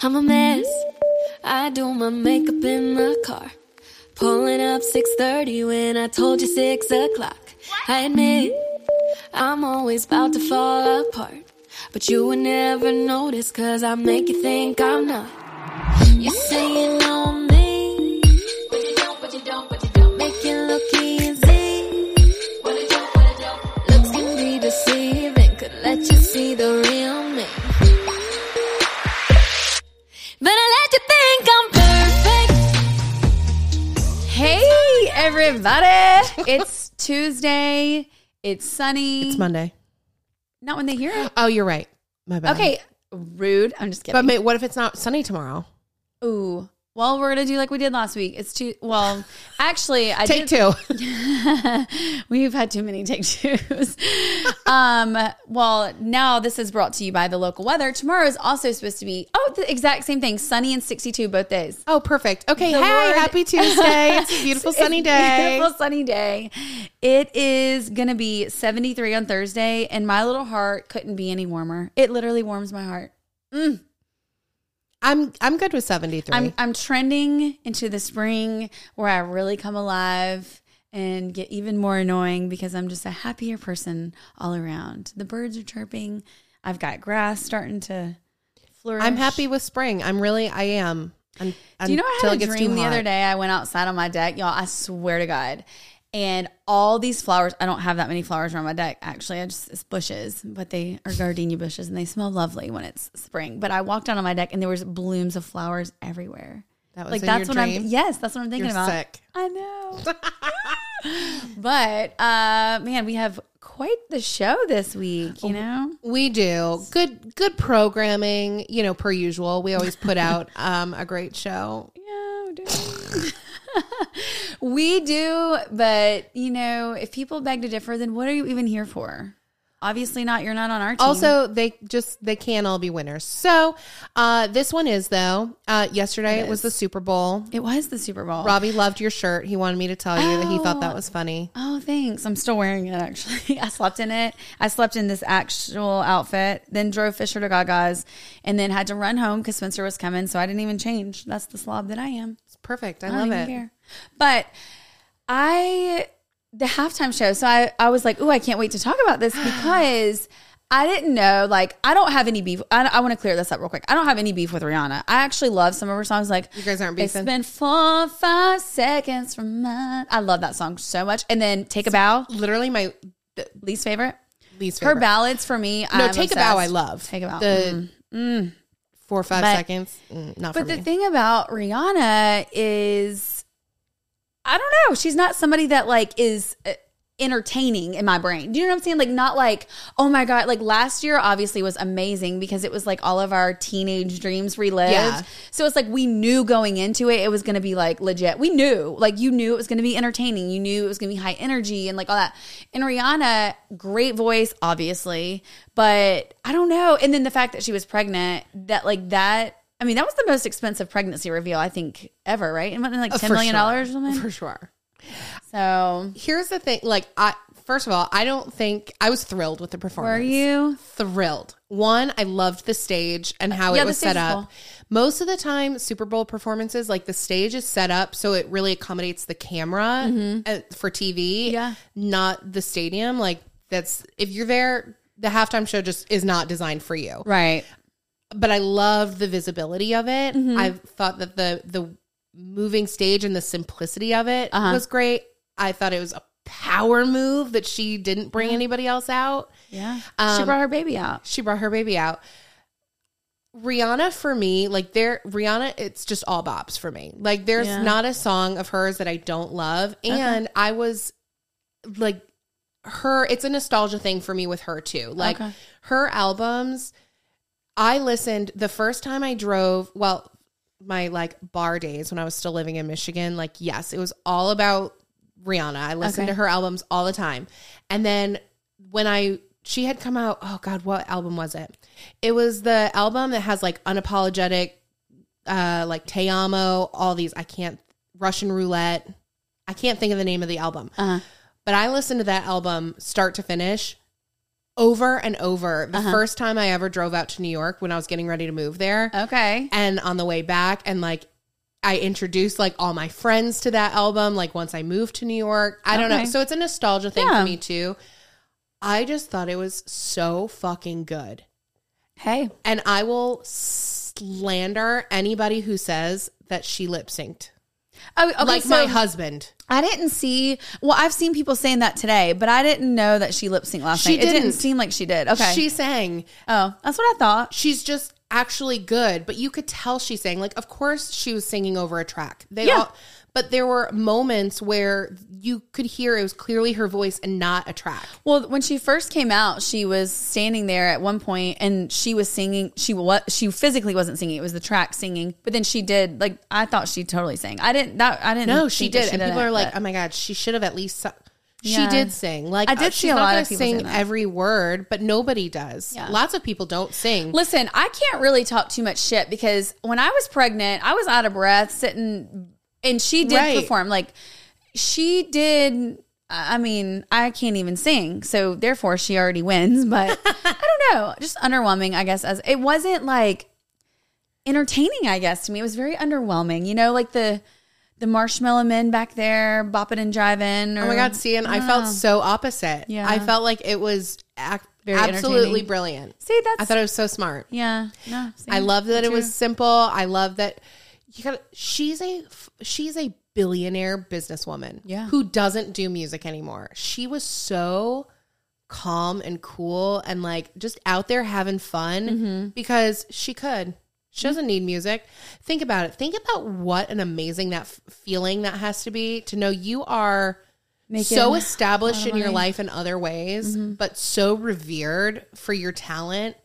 I'm a mess. I do my makeup in the car. Pulling up 6:30 when I told you 6 o'clock. I admit I'm always about to fall apart. But you would never notice cause I make you think I'm not. You say you everybody. it's Tuesday. It's sunny. It's Monday. Not when they hear it. Oh, you're right. My bad. Okay, rude. I'm just kidding. But what if it's not sunny tomorrow? Ooh. Well, we're gonna do like we did last week. It's too well. Actually, I Take two. We've had too many take twos. um, well, now this is brought to you by the local weather. Tomorrow is also supposed to be oh the exact same thing, sunny and 62 both days. Oh, perfect. Okay. The hey, Lord- happy Tuesday. It's a beautiful sunny It's day. Beautiful sunny day. It is gonna be 73 on Thursday, and my little heart couldn't be any warmer. It literally warms my heart. I'm I'm good with 73. I'm I'm trending into the spring where I really come alive and get even more annoying because I'm just a happier person all around. The birds are chirping. I've got grass starting to flourish. I'm happy with spring. I'm really I am. Un- Do you know I had a dream the other day? I went outside on my deck, y'all. I swear to God. And all these flowers, I don't have that many flowers around my deck. Actually, I just it's bushes, but they are gardenia bushes and they smell lovely when it's spring. But I walked out on my deck and there was blooms of flowers everywhere. That was like, that's what dream? I'm. Yes, that's what I'm thinking You're about. sick. I know. but uh man, we have quite the show this week. You know. We do. Good good programming, you know, per usual. We always put out um a great show. Yeah, we do. but you know, if people beg to differ, then what are you even here for? Obviously not. You're not on our team. Also, they just they can't all be winners. So, uh this one is though. Uh yesterday It was the Super Bowl. it was the Super Bowl. Robbie loved your shirt. He wanted me to tell you that he thought Oh. that was funny. Oh, thanks. I'm still wearing it actually. I slept in it. I slept in this actual outfit, then drove Fisher to Gaga's, and then had to run home because Spencer was coming. So I didn't even change. That's the slob that I am. Perfect. I, I love it. care. But I the halftime show. So I I was like, oh, I can't wait to talk about this because I didn't know. Like, I don't have any beef. I, I want to clear this up real quick. I don't have any beef with Rihanna. I actually love some of her songs. Like, You guys aren't beefing. It's been four five seconds from mine. I love that song so much. And then Take a Bow, Literally my least favorite. least Her ballads for me. no, I'm take a bow. I love Take a bow. The Mm. Four or five But- seconds. Mm, not But the me. thing about Rihanna is, I don't know. She's not somebody that like is uh, entertaining in my brain. Do you know what I'm saying? Like not like, oh my god. Like last year obviously was amazing because it was like all of our teenage dreams relived. Yeah. So it's like we knew going into it it was going to be like legit. We knew. Like you knew it was going to be entertaining. You knew it was going to be high energy and like all that. And Rihanna, great voice obviously, but I don't know. And then the fact that she was pregnant, that like that I mean, that was the most expensive pregnancy reveal I think ever, right? Wasn't like Uh, ten million sure. dollars or something. For sure. So, Here's the thing. Like, I first of all, I don't think I was thrilled with the performance. were you? thrilled? One, I loved the stage and how Yeah, it was set up. cool. Most of the time, Super Bowl performances, like the stage is set up so it really accommodates the camera uh, for TV, Mm-hmm. Yeah. not the stadium. Like that's if you're there, the halftime show just is not designed for you. Right. But I loved the visibility of it. Mm-hmm. I thought that the the moving stage and the simplicity of it Uh-huh. was great. I thought it was a power move that she didn't bring anybody else out. Yeah. she Um, brought her baby out. She brought her baby out. Rihanna for me, like there Rihanna, it's just all bops for me. Like there's Yeah. not a song of hers that I don't love. And I was like her it's a nostalgia thing for me with her too. Like Okay. her albums, I listened the first time I drove, well, my like bar days when I was still living in Michigan, like yes, it was all about Rihanna. I listen Okay. to her albums all the time. And then when I she had come out, oh god, what album was it? It was the album that has like unapologetic uh like Te Amo, all these I can't Russian roulette. I can't think of the name of the album. Uh-huh. But I listened to that album start to finish over and over. The first time I ever drove out to New York when I was getting ready to move there, Okay. and on the way back, and like I introduced like all my friends to that album. Like once I moved to New York, I don't know. So it's a nostalgia thing Yeah. for me too. I just thought it was so fucking good. Hey. And I will slander anybody who says that she lip synced. Oh, okay, Like so my husband. I didn't see. Well, I've seen people saying that today, but I didn't know that she lip synced last She night. It didn't didn't. seem like she did. Okay. She sang. oh, that's what I thought. She's just actually good, but you could tell she sang. Like, of course, she was singing over a track. They Yeah. all, but there were moments where you could hear it was clearly her voice and not a track. Well, when she first came out, she was standing there at one point and she was singing. She what? She physically wasn't singing. It was the track singing. But then she did. Like I thought she totally sang. I didn't. That I didn't. No, she did, and people are like, "Oh my god, she should have at least." She did sing. Like I did uh, see a lot of people sing every word, but nobody does. Yeah. Lots of people don't sing. Listen, I can't really talk too much shit because when I was pregnant, I was out of breath sitting, and she did Right. perform. Like she did. I mean, I can't even sing, so therefore she already wins. But I don't know, just underwhelming, I guess. As it wasn't like entertaining, I guess to me, it was very underwhelming. You know, like the the marshmallow men back there bopping and jiving. Oh my god, see, and I felt so opposite. Yeah. I felt like it was ac- Very absolutely brilliant. See, that's I thought it was so smart. yeah, no, I love that it was simple. I love that you got. She's a she's a billionaire businesswoman. Yeah. who doesn't do music anymore. She was so calm and cool and like just out there having fun Mm-hmm. because she could. She doesn't need music. Think about it. Think about what an amazing that f- feeling that has to be to know you are Making so established in your life in other ways, mm-hmm. but so revered for your talent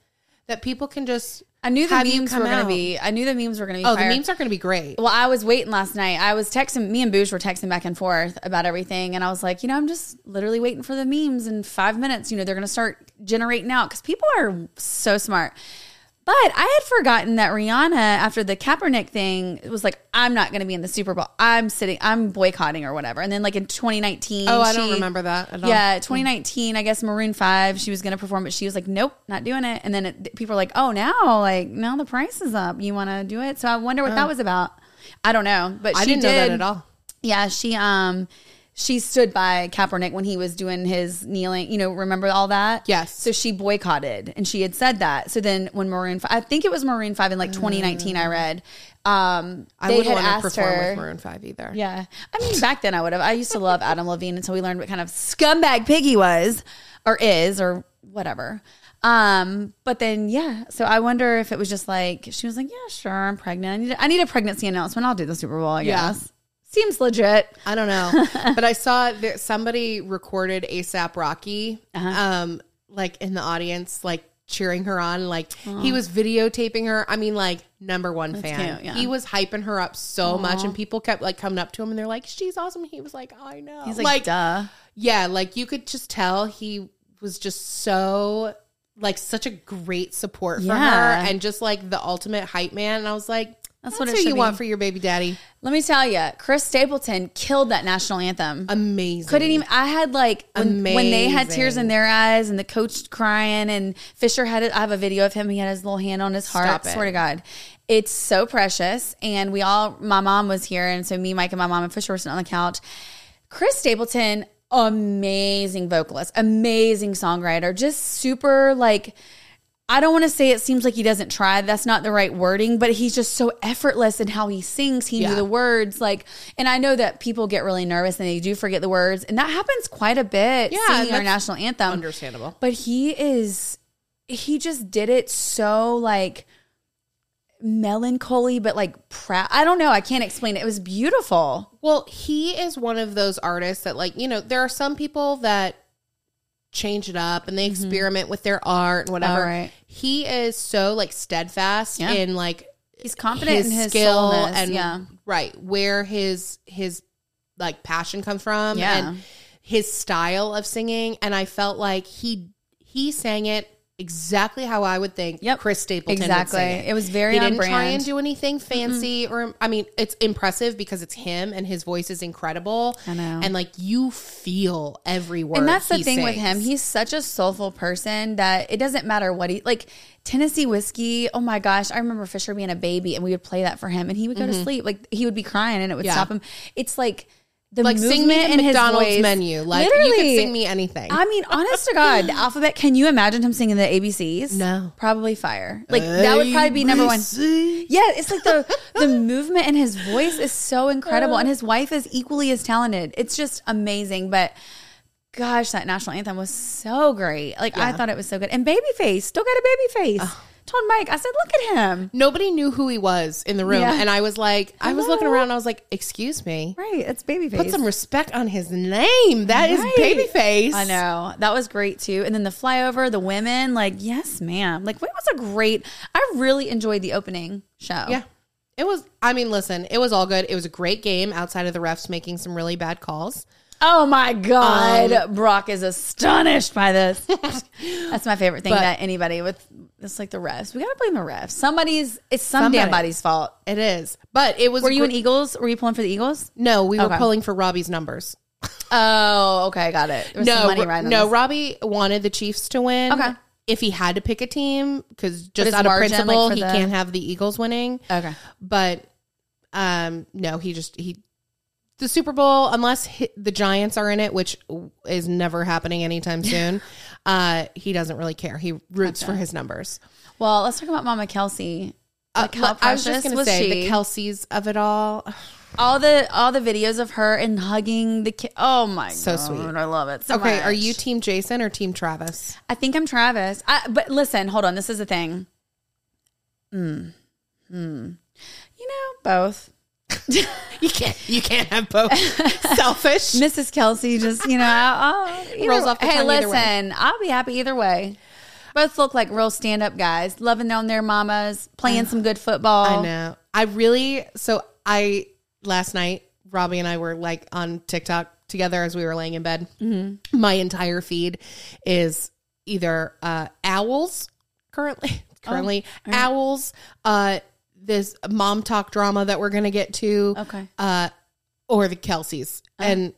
that people can just. I knew the memes were going to be. I knew the memes were going to be. Oh, fire. the memes are going to be great. Well, I was waiting last night. I was texting me and Boosh were texting back and forth about everything, and I was like, you know, I'm just literally waiting for the memes in five minutes. You know, they're gonna start generating out because people are so smart. But I had forgotten that Rihanna, after the Kaepernick thing, was like, I'm not going to be in the Super Bowl. I'm sitting, I'm boycotting or whatever. And then, like in 2019, Oh, I don't remember that at all. Yeah, 2019, I guess Maroon 5, she was going to perform, but she was like, nope, not doing it. And then it, people were like, oh, now, like, now the price is up. You want to do it? So I wonder what that was about. I don't know. But I she didn't know that at all. Yeah, she, um, she stood by Kaepernick when he was doing his kneeling, you know, remember all that? Yes. So she boycotted and she had said that. So then when Maroon 5, I think it was Maroon 5 in like 2019, I read, um, I they wouldn't had want to asked perform her. with Maroon Five either. Yeah. I mean, back then I would have. I used to love Adam Levine until we learned what kind of scumbag pig he was or is or whatever. Um, but then yeah, so I wonder if it was just like she was like, Yeah, sure, I'm pregnant. I need a, I need a pregnancy announcement. I'll do the Super Bowl, I Yeah. guess. Seems legit. I don't know, but I saw that somebody recorded ASAP Rocky, Uh-huh. um, like in the audience, like cheering her on. Like he was videotaping her. I mean, like number one fan. cute, yeah. He was hyping her up so much, and people kept like coming up to him and they're like, "She's awesome." He was like, "I know." He's like, duh. yeah, like you could just tell he was just so like such a great support for Yeah. her and just like the ultimate hype man. And I was like, That's that's, what it who you be. want for your baby daddy. Let me tell you, Chris Stapleton killed that national anthem. Amazing. couldn't even i had like when, when they had tears in their eyes and the coach crying and fisher had it i have a video of him he had his little hand on his heart Stop it. swear to god it's so precious and we all my mom was here and so me mike and my mom and fisher were sitting on the couch chris stapleton amazing vocalist amazing songwriter just super like I don't want to say it seems like he doesn't try. That's not the right wording, but he's just so effortless in how he sings. He knew the words, like, and I know that people get really nervous and they do forget the words, and that happens quite a bit. Yeah, singing our national anthem, Understandable. but he is, he just did it so like melancholy, but like proud. I don't know. I can't explain it. It was beautiful. Well, he is one of those artists that, like, you know, there are some people that change it up and they mm-hmm. experiment with their art and whatever. All right. He is so like steadfast Yeah. in like He's confident in his soulness, and yeah. right where his his like passion comes from Yeah. and his style of singing. And I felt like he he sang it exactly how I would think Yep. Chris Stapleton Exactly. would sing It was very he on didn't try and do anything fancy or I mean it's impressive because it's him and his voice is incredible. I know. And like you feel every word. And that's the he thing with him. He's such a soulful person that it doesn't matter what he like. Tennessee whiskey. Oh my gosh, I remember Fisher being a baby, and we would play that for him, and he would go to sleep. Like he would be crying, and it would Mm-hmm. Yeah. stop him. It's like the like movement sing me the in his McDonald's voice. menu. Like you Literally. could sing me anything. I mean, honest to God, the alphabet. Can you imagine him singing the ABCs? No. probably fire. Like that would probably be number one. Yeah, it's like the the movement in his voice is so incredible, and his wife is equally as talented. It's just amazing. But gosh, that national anthem was so great. Like I thought it was so good. And Babyface still got a baby face. Told Mike, I said, look at him. Nobody knew who he was in the room, Yeah. and I was like, I was looking around. I was like, "Excuse me, Right, it's Babyface. put some respect on his name. That is Right. Babyface." I know that was great too. And then the flyover, the women, like yes, ma'am. Like it was a great. I really enjoyed the opening show. Yeah. It was, I mean, listen, it was all good. It was a great game outside of the refs making some really bad calls. Oh my God, Um, Brock is astonished by this. That's my favorite thing But- that anybody with it's like the refs. We gotta blame the refs. Somebody's it's some Somebody. damn body's fault. It is. But it was. Were you gr- an Eagles? Were you pulling for the Eagles? No, we were pulling for Robbie's numbers. Oh, okay, I got it. There was some No, money riding no, this. Robbie wanted the Chiefs to win. Okay. If he had to pick a team, because just out of like, principle, for he the- can't have the Eagles winning. Okay. But um, no, he just he the Super Bowl, unless hi the Giants are in it, which is never happening anytime soon. uh, he doesn't really care. He roots for his numbers. Well, let's talk about Mama Kelce. Like Uh, how I was just gonna say she? the Kelces of it all. all the all the videos of her and hugging the kid. Oh my So god, sweet. I love it. So Okay, are you Team Jason or Team Travis? I think I'm Travis. I, but listen, hold on. This is the thing. Hmm. Hmm. You know, both. You can't. You can't have both. Selfish. Mrs. Kelce just, you know, either- Rolls off the Hey, listen, I'll be happy either way. Both look like real stand up guys, loving on their mamas, playing some good football. I know. I really. So I last night, Robbie and I were like on TikTok together as we were laying in bed. Mm-hmm. My entire feed is either uh, owls currently, currently Oh, owls. Uh, this mom talk drama that we're gonna get to. Okay. Uh, or the Kelces, and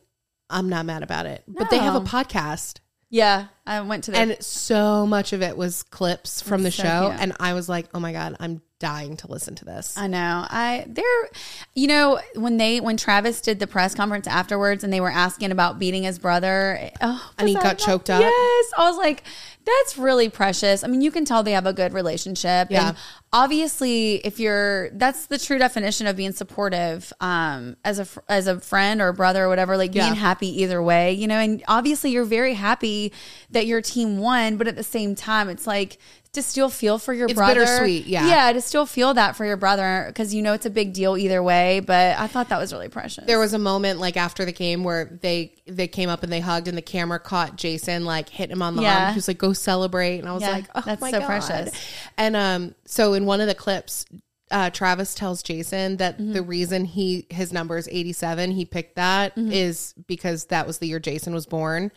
I'm not mad about it. But they have a podcast. Yeah, I went to that. And so much of it was clips from the so show. cute. And I was like, oh my God, I'm dying to listen to this. I know. I they're you know when they when Travis did the press conference afterwards and they were asking about beating his brother, oh, And he got I like, choked up? Yes, I was like, that's really precious. I mean, you can tell they have a good relationship. Yeah. And obviously, if you're that's the true definition of being supportive, um, as a as a friend or a brother or whatever, like Yeah. being happy either way, you know. And obviously, you're very happy that your team won, but at the same time, it's like. To still feel for your It's brother, bittersweet, yeah. yeah, to still feel that for your brother because you know it's a big deal either way. But I thought that was really precious. there was a moment like after the game where they they came up and they hugged and the camera caught Jason like hitting him on the Yeah. arm. He was like, "Go celebrate," and I was Yeah, like, "Oh that's my so God. precious. And um, so in one of the clips, uh, Travis tells Jason that Mm-hmm. the reason he his number is eighty seven, he picked that is Mm-hmm. because that was the year Jason was born,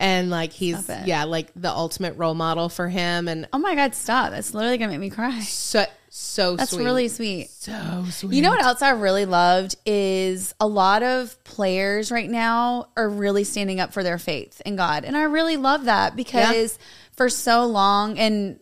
and like he's yeah like the ultimate role model for him, and oh my god, stop! That's literally gonna make me cry. so so That's sweet. really sweet. so sweet. You know what else I really loved is a lot of players right now are really standing up for their faith in God. And I really love that because for so long and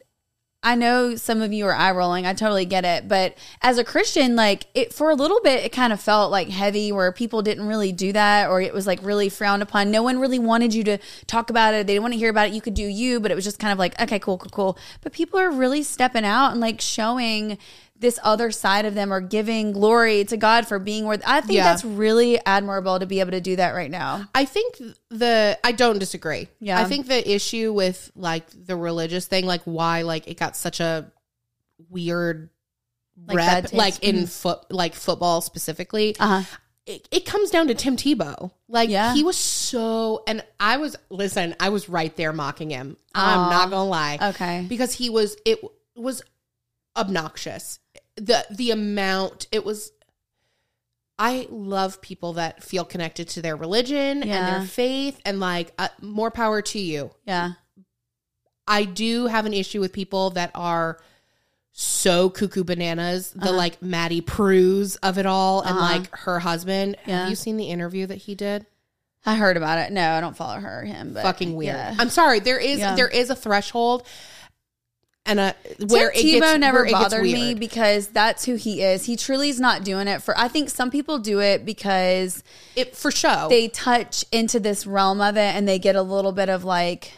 I know some of you are eye rolling. I totally get it. But as a Christian, like it for a little bit, it kind of felt like heavy where people didn't really do that or it was like really frowned upon. No one really wanted you to talk about it. They didn't want to hear about it. You could do you, but it was just kind of like, okay, cool, cool, cool. But people are really stepping out and like showing this other side of them or giving glory to God for being where I think Yeah. that's really admirable to be able to do that right now. I think the I don't disagree. Yeah. I think the issue with like the religious thing, like why like it got such a weird Like rep, like in foot like football specifically. Uh-huh. It, it comes down to Tim Tebow. Like Yeah. he was so and I was listen, I was right there mocking him. I'm not gonna lie. Okay. Because he was it was obnoxious. The the amount it was I love people that feel connected to their religion and their faith and like uh, more power to you. Yeah. I do have an issue with people that are so cuckoo bananas, Uh-huh. the like Maddie Pruse of it all, and like her husband. Yeah. Have you seen the interview that he did? I heard about it. No, I don't follow her or him. But Fucking weird. yeah. I'm sorry. There is Yeah. there is a threshold, and uh, a where Tim it gets Tebow never where bothered me because that's who he is. He truly is not doing it for. I think some people do it because It for show. they touch into this realm of it and they get a little bit of like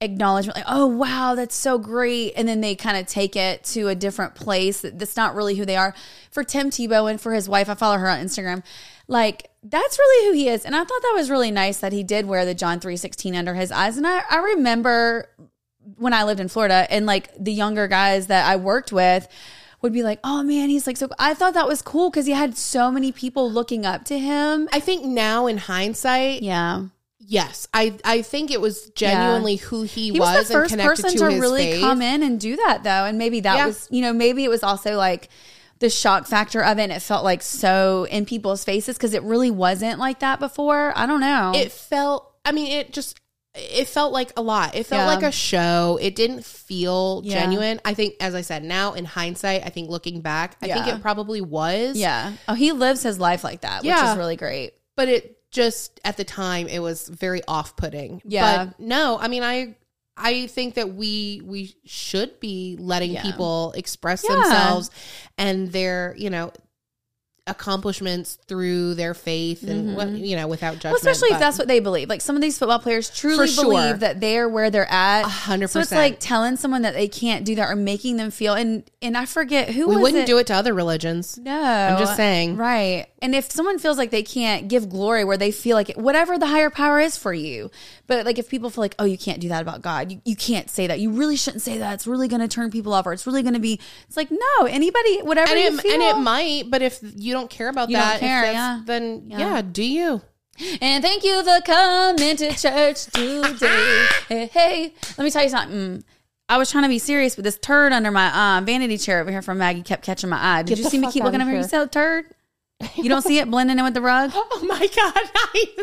acknowledgement like oh wow that's so great and then they kind of take it to a different place that's not really who they are for tim tebow and for his wife i follow her on instagram like that's really who he is and i thought that was really nice that he did wear the john 316 under his eyes and i, I remember when i lived in florida and like the younger guys that i worked with would be like oh man he's like so i thought that was cool because he had so many people looking up to him I think now in hindsight, yeah yes, I I think it was genuinely who he, he was, was, the first person to, to, really faith. come in and do that though and maybe that Yeah. was you know maybe it was also like the shock factor of it and it felt like so in people's faces because it really wasn't like that before i don't know It felt. I mean, it just. It felt like a lot. It felt Yeah. like a show. It didn't feel Yeah. genuine. I think, as I said, now in hindsight, I think looking back, I think it probably was. yeah oh he lives his life like that which is really great but it just at the time it was very off-putting Yeah. but no i mean i i think that we we should be letting Yeah. people express Yeah. themselves and their you know accomplishments through their faith and what you know without judgment Mm-hmm. well, especially but if that's what they believe like some of these football players truly sure. believe that they're where they're at hundred percent. so it's like telling someone that they can't do that or making them feel and and i forget who we wouldn't it? do it to other religions No, I'm just saying. Right. And if someone feels like they can't give glory where they feel like it, whatever the higher power is for you, but like if people feel like, oh, you can't do that about God, you, you can't say that, you really shouldn't say that. It's really going to turn people off, or it's really going to be. It's like no, anybody, whatever and you it, feel. and it might but if you don't care about You that care, yeah. then Yeah. yeah do you And thank you for coming to church today. hey, hey, let me tell you something. I was trying to be serious, but this turd under my um, vanity chair over here from Maggie kept catching my eye. Did Get you see me keep looking over here? You said turd? You don't see it blending in with the rug? oh my god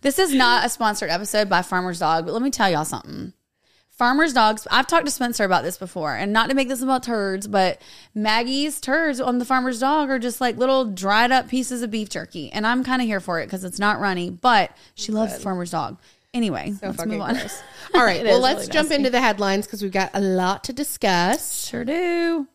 This is not a sponsored episode by Farmer's Dog, but let me tell y'all something. Farmer's Dogs, I've talked to Spencer about this before, and not to make this about turds, but Maggie's turds on the Farmer's Dog are just like little dried up pieces of beef jerky. And I'm kind of here for it because it's not runny, but she loves Farmer's Dog. Anyway, let's move on. gross. All right, well, let's really jump nasty. into the headlines because we've got a lot to discuss. Sure do.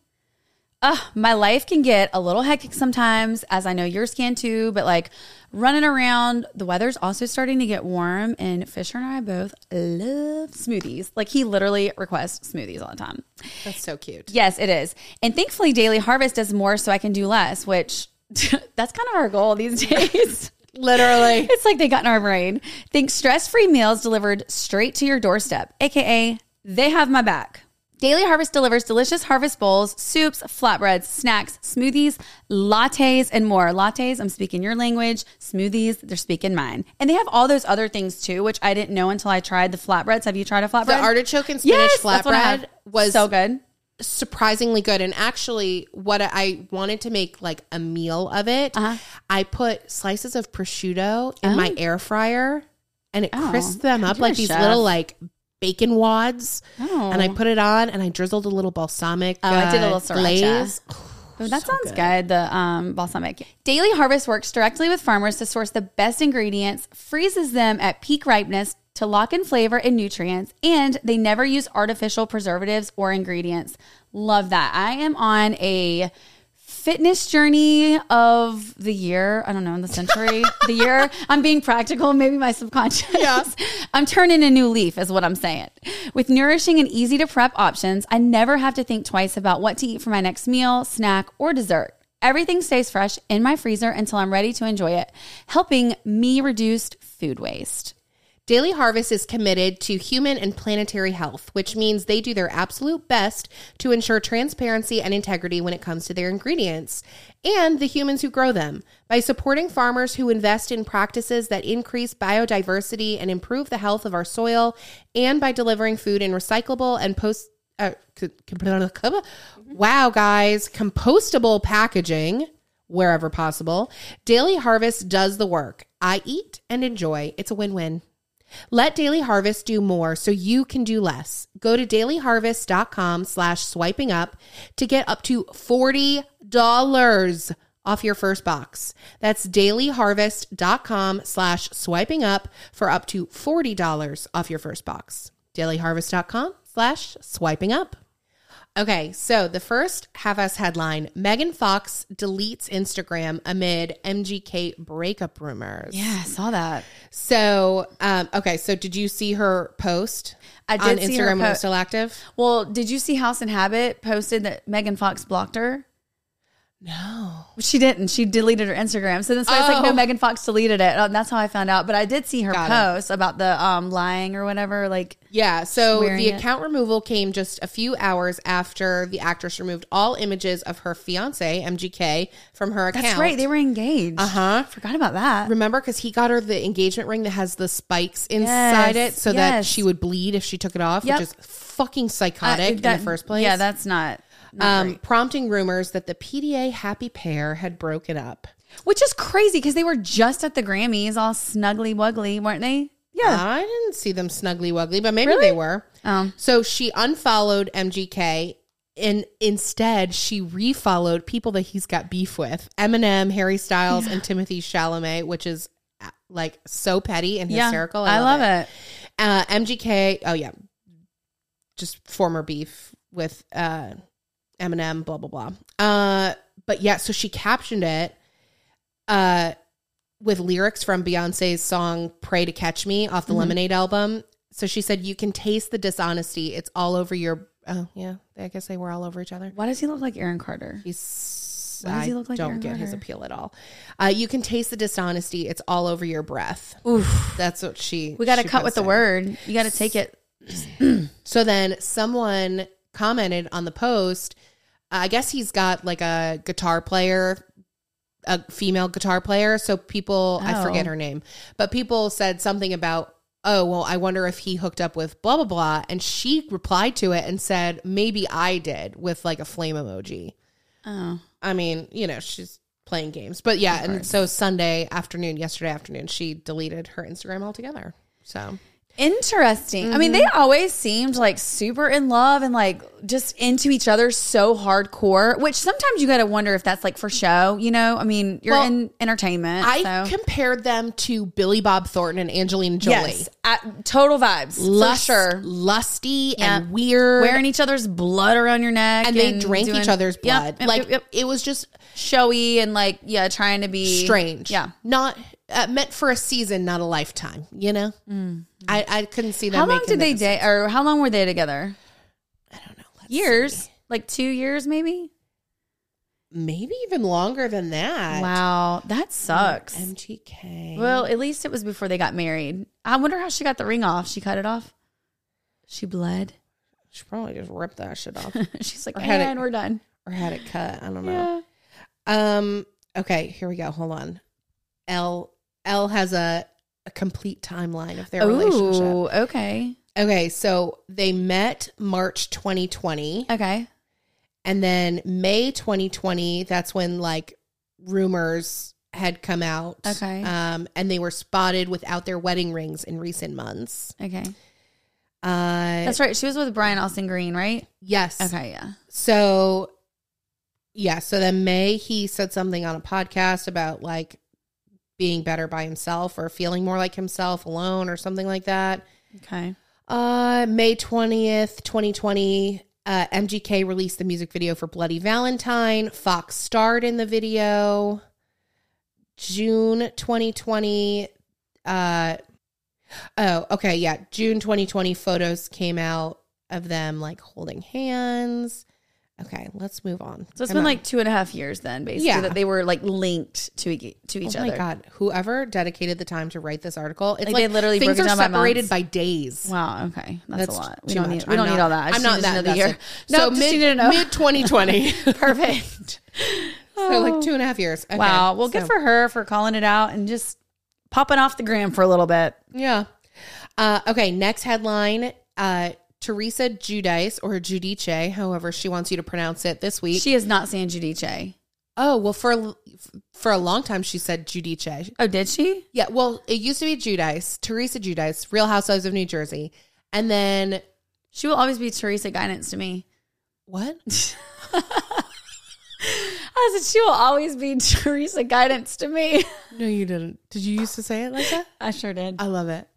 Uh, my life can get a little hectic sometimes, as I know yours can too, but like running around, the weather's also starting to get warm, and Fisher and I both love smoothies. Like, he literally requests smoothies all the time. That's so cute. Yes, it is. And thankfully, Daily Harvest does more so I can do less, which that's kind of our goal these days. Literally. It's like they got in our brain. Think stress free meals delivered straight to your doorstep, aka they have my back. Daily Harvest delivers delicious harvest bowls, soups, flatbreads, snacks, smoothies, lattes, and more. Lattes, I'm speaking your language. Smoothies, they're speaking mine. And they have all those other things too, which I didn't know until I tried the flatbreads. Have you tried a flatbread? The artichoke and spinach Yes, that's what I flatbread was so good. surprisingly good. And actually, what I- wanted to make like a meal of it, Uh-huh. I put slices of prosciutto in my air fryer and it Oh, crisped them up like these chef. little like bacon wads. Oh. And I put it on and I drizzled a little balsamic Oh, I did a uh, little sriracha. glaze. Oh, that sounds good. The um, balsamic. Daily Harvest works directly with farmers to source the best ingredients, freezes them at peak ripeness to lock in flavor and nutrients, and they never use artificial preservatives or ingredients. Love that. I am on a fitness journey of the year. I don't know, in the century, the year. I'm being practical, maybe my subconscious. Yeah. I'm turning a new leaf, is what I'm saying. With nourishing and easy to prep options, I never have to think twice about what to eat for my next meal, snack, or dessert. Everything stays fresh in my freezer until I'm ready to enjoy it, helping me reduce food waste. Daily Harvest is committed to human and planetary health, which means they do their absolute best to ensure transparency and integrity when it comes to their ingredients and the humans who grow them. By supporting farmers who invest in practices that increase biodiversity and improve the health of our soil, and by delivering food in recyclable and post uh, wow, guys, compostable packaging wherever possible. Daily Harvest does the work. I eat and enjoy. It's a win win. Let Daily Harvest do more so you can do less. Go to dailyharvest.com slash swiping up to get up to $40 off your first box. That's dailyharvest.com slash swiping up for up to $40 off your first box. dailyharvest.com slash swiping up. Okay, so the first half-ass headline, Megan Fox deletes Instagram amid MGK breakup rumors. Yeah, I saw that. So, um, okay, so did you see her post? I on did see her Instagram when it po- was still active. Well, did you see House and Habit posted that Megan Fox blocked her? No. She didn't. She deleted her Instagram. So then so it's like, no, Oh. Megan Fox deleted it. Uh, That's how I found out. But I did see her Got it. post about the um lying or whatever. Like, Yeah, so the it. account removal came just a few hours after the actress removed all images of her fiance MGK from her account. that's right. They were engaged. Uh huh. Forgot about that. Remember, because he got her the engagement ring that has the spikes inside Yes, it, so that she would bleed if she took it off, Yep. which is fucking psychotic Uh, in the first place. Yeah, that's not. Um, prompting rumors that the PDA happy pair had broken up. Which is crazy because they were just at the Grammys, all snuggly wuggly, weren't they? Yeah. I didn't see them snuggly wuggly, but maybe Really? they were. Um, So she unfollowed MGK and instead she refollowed people that he's got beef with Eminem, Harry Styles, and Timothée Chalamet, which is uh, like so petty and yeah. hysterical. I, love it. Uh, MGK, oh yeah, just former beef with uh, Eminem, blah blah blah. Uh, but yeah, so she captioned it uh, with lyrics from Beyonce's song "Pray to Catch Me" off the Lemonade album. So she said, "You can taste the dishonesty. It's all over your." Oh yeah, I guess they were all over each other. Why does he look like Aaron Carter? He's. Why does I he look like don't Aaron get his appeal at all. Uh, you can taste the dishonesty. It's all over your breath. Oof. That's what she. We got to cut with the word. You got to take it. So then someone commented on the post. I guess he's got like a guitar player, a female guitar player. So people, I forget Oh. her name, but people said something about, oh, well, I wonder if he hooked up with blah, blah, blah. And she replied to it and said, maybe I did with like a flame emoji. Oh. I mean, you know, she's playing games. But yeah. And so Sunday afternoon, yesterday afternoon, she deleted her Instagram altogether. So. Interesting. I mean, they mm-hmm. always seemed like super in love and like just into each other so hardcore, which sometimes you got to wonder if that's like for show, you know? I mean, you're Well, in entertainment. I so. compared them to Billy Bob Thornton and Angelina Jolie. Yes. At, total vibes. Lust- sure. lusty Yeah. and weird, Wearing each other's blood around your neck. and they drank doing- each other's blood. yep, like yep, yep. it was just showy and like, yeah, trying to be strange. Yeah. not uh, meant for a season, not a lifetime. You know, I I couldn't see. Mm. How long did they date or how long were they together? I don't know. Let's Years? see. Like two years, maybe? maybe even longer than that. Wow. That sucks. MGK. Well, at least it was before they got married. I wonder how she got the ring off. She cut it off. She bled. she probably just ripped that shit off She's like, had it- and we're done. or had it cut. I don't know. Um. Okay, here we go. Hold on. Elle Elle has a a complete timeline of their relationship. Okay. Okay, so they met March 2020, Okay. and then May 2020. That's when like rumors had come out. Okay. Um, and they were spotted without their wedding rings in recent months. Okay. Uh, That's right. She was with Brian Austin Green, right? yes. Okay, yeah. So, yeah. So then May, he said something on a podcast about like being better by himself or feeling more like himself alone or something like that. Okay. Uh, May 20th, 2020, uh, MGK released the music video for Bloody Valentine. Fox starred in the video. June 2020, uh, oh, okay, yeah. June 2020 photos came out of them like holding hands. Okay, let's move on. So it's Come been on. like two and a half years then, basically, Yeah. that they were like linked to e- to each other. oh other. my god, whoever dedicated the time to write this article, it's Like, like, they literally things broke it are by separated months. by days. Wow. Okay, that's, That's a lot. We don't need. We don't not- need all that. I I'm not that the year. No, So mid, need to know. mid 2020. Perfect. so like two and a half years. Okay, wow. Well, good so- for her for calling it out and just popping off the gram for a little bit. Yeah. Uh, okay, next headline. Uh, Teresa Giudice or Giudice, however she wants you to pronounce it this week. She is not saying Giudice. Oh well, for for a long time she said Giudice. Oh, did she? Yeah, well, it used to be Giudice, Teresa Giudice, Real Housewives of New Jersey, and then She will always be Teresa Guidance to me. what? I said she will always be Teresa Guidance to me. No, you didn't. Did you used to say it like that? I sure did. I love it.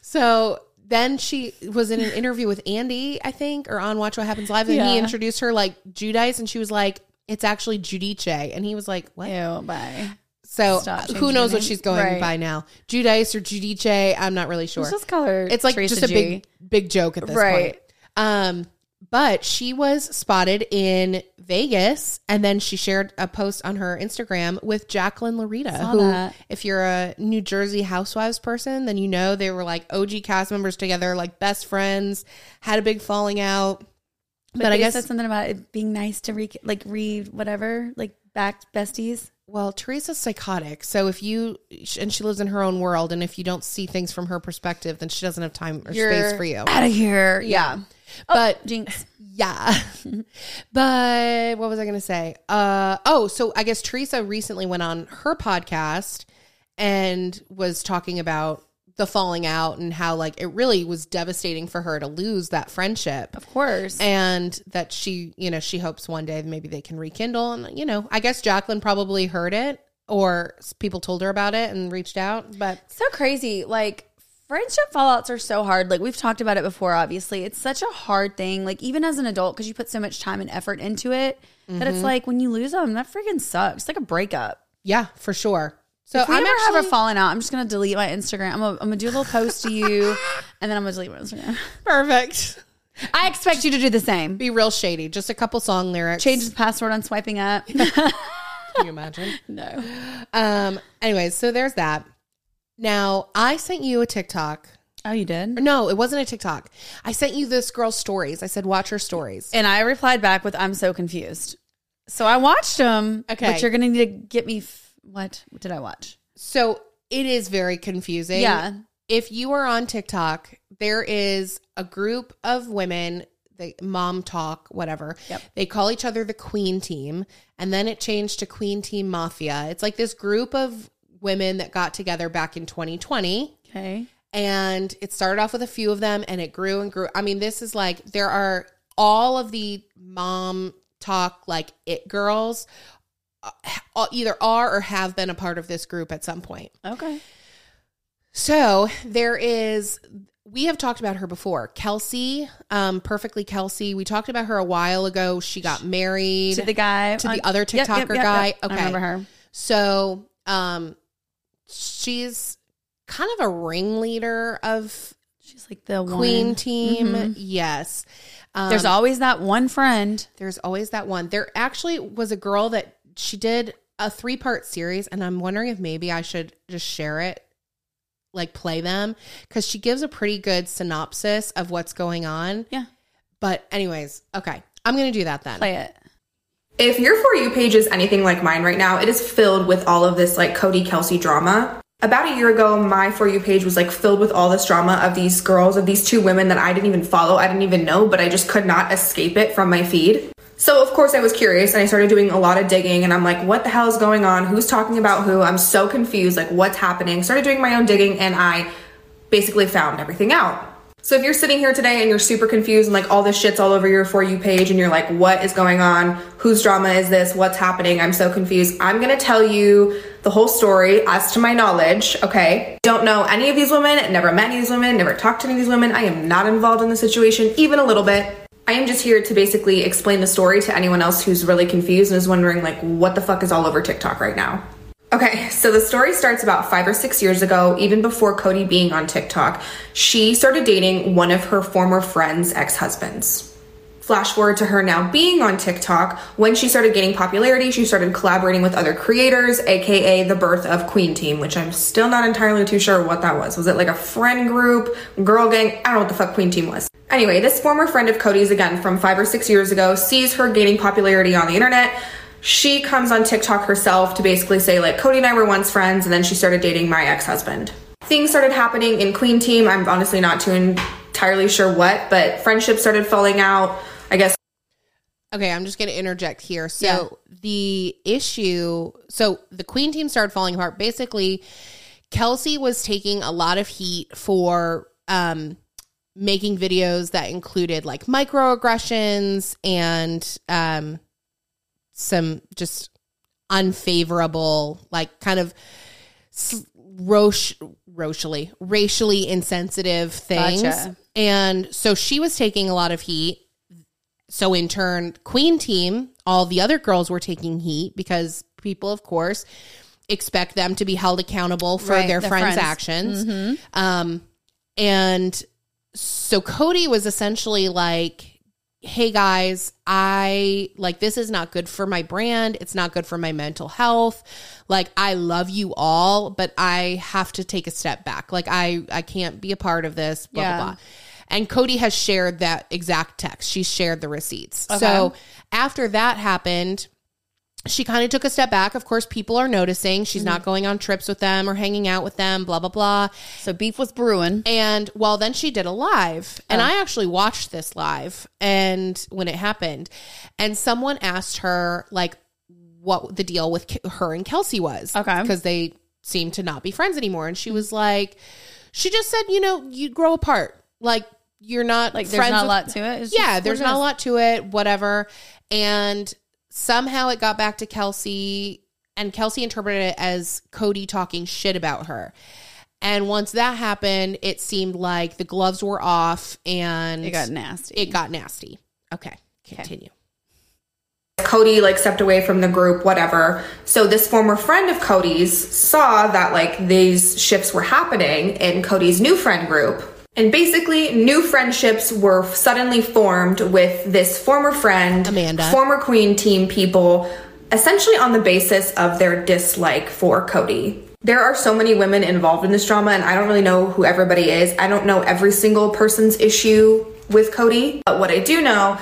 So then she was in an interview with Andy, I think, or on Watch What Happens Live, and he introduced her like Giudice, and she was like, "It's actually Giudice," and he was like, "What?" Ew, bye. So who knows what she's going Right. by now? Giudice or Giudice? I'm not really sure. Let's just call her. it's like Teresa just a G. big big joke at this Right. point. Um, but she was spotted in Vegas, and then she shared a post on her Instagram with Jacqueline Laurita, who, that. if you're a New Jersey Housewives person, then you know they were like OG cast members together, like best friends, had a big falling out. But, I guess that's something about it being nice to re- like read whatever, like back besties. Well, Teresa's psychotic. So if you and she lives in her own world, and if you don't see things from her perspective, then she doesn't have time or space for you. Out of here. Yeah. But Jinx. yeah, but what was I going to say? Uh, oh, so I guess Teresa recently went on her podcast and was talking about the falling out and how like it really was devastating for her to lose that friendship. Of course. and that she, you know, she hopes one day maybe they can rekindle. And, you know, I guess Jacqueline probably heard it or people told her about it and reached out. But so crazy. Like friendship fallouts are so hard. Like we've talked about it before, obviously. It's such a hard thing, like even as an adult, because you put so much time and effort into it that Mm-hmm. it's like when you lose them, that freaking sucks. It's like a breakup. yeah, for sure. So If we I'm ever actually have a falling out, I'm just gonna delete my Instagram. I'm gonna, I'm gonna do a little post to you, and then I'm gonna delete my Instagram. perfect. I expect you to do the same. Be real shady. Just a couple song lyrics. Change the password on swiping up. Can you imagine? no. um. Anyways, so there's that. Now I sent you a TikTok. Oh, you did? No, it wasn't a TikTok. I sent you this girl's stories. I said watch her stories. And I replied back with, "I'm so confused." So I watched them. Okay. but you're gonna need to get me. F- what? What did I watch? So it is very confusing. Yeah. If you are on TikTok, there is a group of women, the mom talk, whatever. Yep. They call each other the Queen Team. And then it changed to Queen Team Mafia. It's like this group of women that got together back in 2020. Okay. And it started off with a few of them and it grew and grew. I mean, this is like there are all of the mom talk, like it girls, uh, either are or have been a part of this group at some point. Okay. So there is, we have talked about her before. Kelsey, um, Perfectly Kelsey. We talked about her a while ago. She got married. To the guy. To the on- other Yep, yep, TikToker yep, guy? yep. Okay. I remember her. so um, she's kind of a ringleader of She's like the Queen one. Team. Mhm. Yes. Um, There's always that one friend. there's always that one. There actually was a girl that she did a three part series, and I'm wondering if maybe I should just share it, like play them, because she gives a pretty good synopsis of what's going on. Yeah. But, anyways, okay. I'm going to do that then. Play it. If your For You page is anything like mine right now, it is filled with all of this like Kodye Kelsey drama. About a year ago, my For You page was like filled with all this drama of these girls, of these two women that I didn't even follow, I didn't even know, but I just could not escape it from my feed. So, of course, I was curious and I started doing a lot of digging and I'm like, what the hell is going on? Who's talking about who? I'm so confused. Like, what's happening? Started doing my own digging and I basically found everything out. So if you're sitting here today and you're super confused and like all this shit's all over your For You page and you're like, what is going on? Whose drama is this? What's happening? I'm so confused. I'm gonna tell you the whole story as to my knowledge, okay? Don't know any of these women, never met any these women, never talked to any of these women. I am not involved in the situation, even a little bit. I am just here to basically explain the story to anyone else who's really confused and is wondering like what the fuck is all over TikTok right now. Okay, so the story starts about five or six years ago, even before Kodye being on TikTok. She started dating one of her former friend's ex husbands. Flash forward to her now being on TikTok. When she started gaining popularity, she started collaborating with other creators, aka the birth of Queen Team, which I'm still not entirely too sure what that was. Was it like a friend group, girl gang? I don't know what the fuck Queen Team was. Anyway, this former friend of Kodye's, again from five or six years ago, sees her gaining popularity on the internet she comes on TikTok herself to basically say, like, Kodye and I were once friends, and then she started dating my ex husband. Things started happening in Queen Team. I'm honestly not too entirely sure what, but friendships started falling out. I guess Okay, I'm just going to interject here. So the issue, so the Queen team started falling apart. Basically, Kelsey was taking a lot of heat for um, making videos that included like microaggressions and um, some just unfavorable, like kind of roche, racially, racially insensitive things. Gotcha. And so she was taking a lot of heat. So in turn, Queen team, all the other girls were taking heat because people, of course, expect them to be held accountable for Right, their their friends', friends. actions. Um, and so Kodye was essentially like, hey guys, I like this is not good for my brand. It's not good for my mental health. Like I love you all, but I have to take a step back. Like I I can't be a part of this, blah Yeah. blah blah. And Kodye has shared that exact text. She's shared the receipts. Okay. So after that happened, she kind of took a step back. Of course, people are noticing. She's not mm-hmm. going on trips with them or hanging out with them, blah, blah, blah. So beef was brewing. And well, then she did a live, and oh. I actually watched this live and when it happened, and someone asked her like what the deal with her and Kelsey was, Okay. because they seemed to not be friends anymore, and she mm-hmm. was like, she just said, you know, you grow apart, like you're not Like there's not a lot to it. It's yeah, there's not a lot to it, whatever. And somehow it got back to Kelsey, and Kelsey interpreted it as Kodye talking shit about her. And once that happened, it seemed like the gloves were off and It got nasty. It got nasty. Okay, continue. Kodye like stepped away from the group, whatever. So this former friend of Kodye's saw that like these shifts were happening in Kodye's new friend group. And basically, new friendships were suddenly formed with this former friend, Amanda. former Queen team people, essentially on the basis of their dislike for Kodye. There are so many women involved in this drama, and I don't really know who everybody is. I don't know every single person's issue with Kodye, but what I do know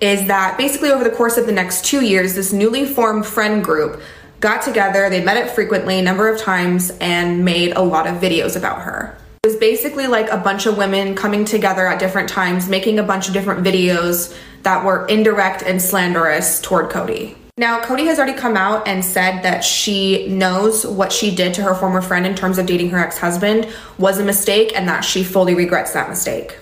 is that basically over the course of the next two years, this newly formed friend group got together, they met it frequently, a number of times, and made a lot of videos about her. It was basically like a bunch of women coming together at different times, making a bunch of different videos that were indirect and slanderous toward Kodye. Now, Kodye has already come out and said that she knows what she did to her former friend in terms of dating her ex husband was a mistake and that she fully regrets that mistake.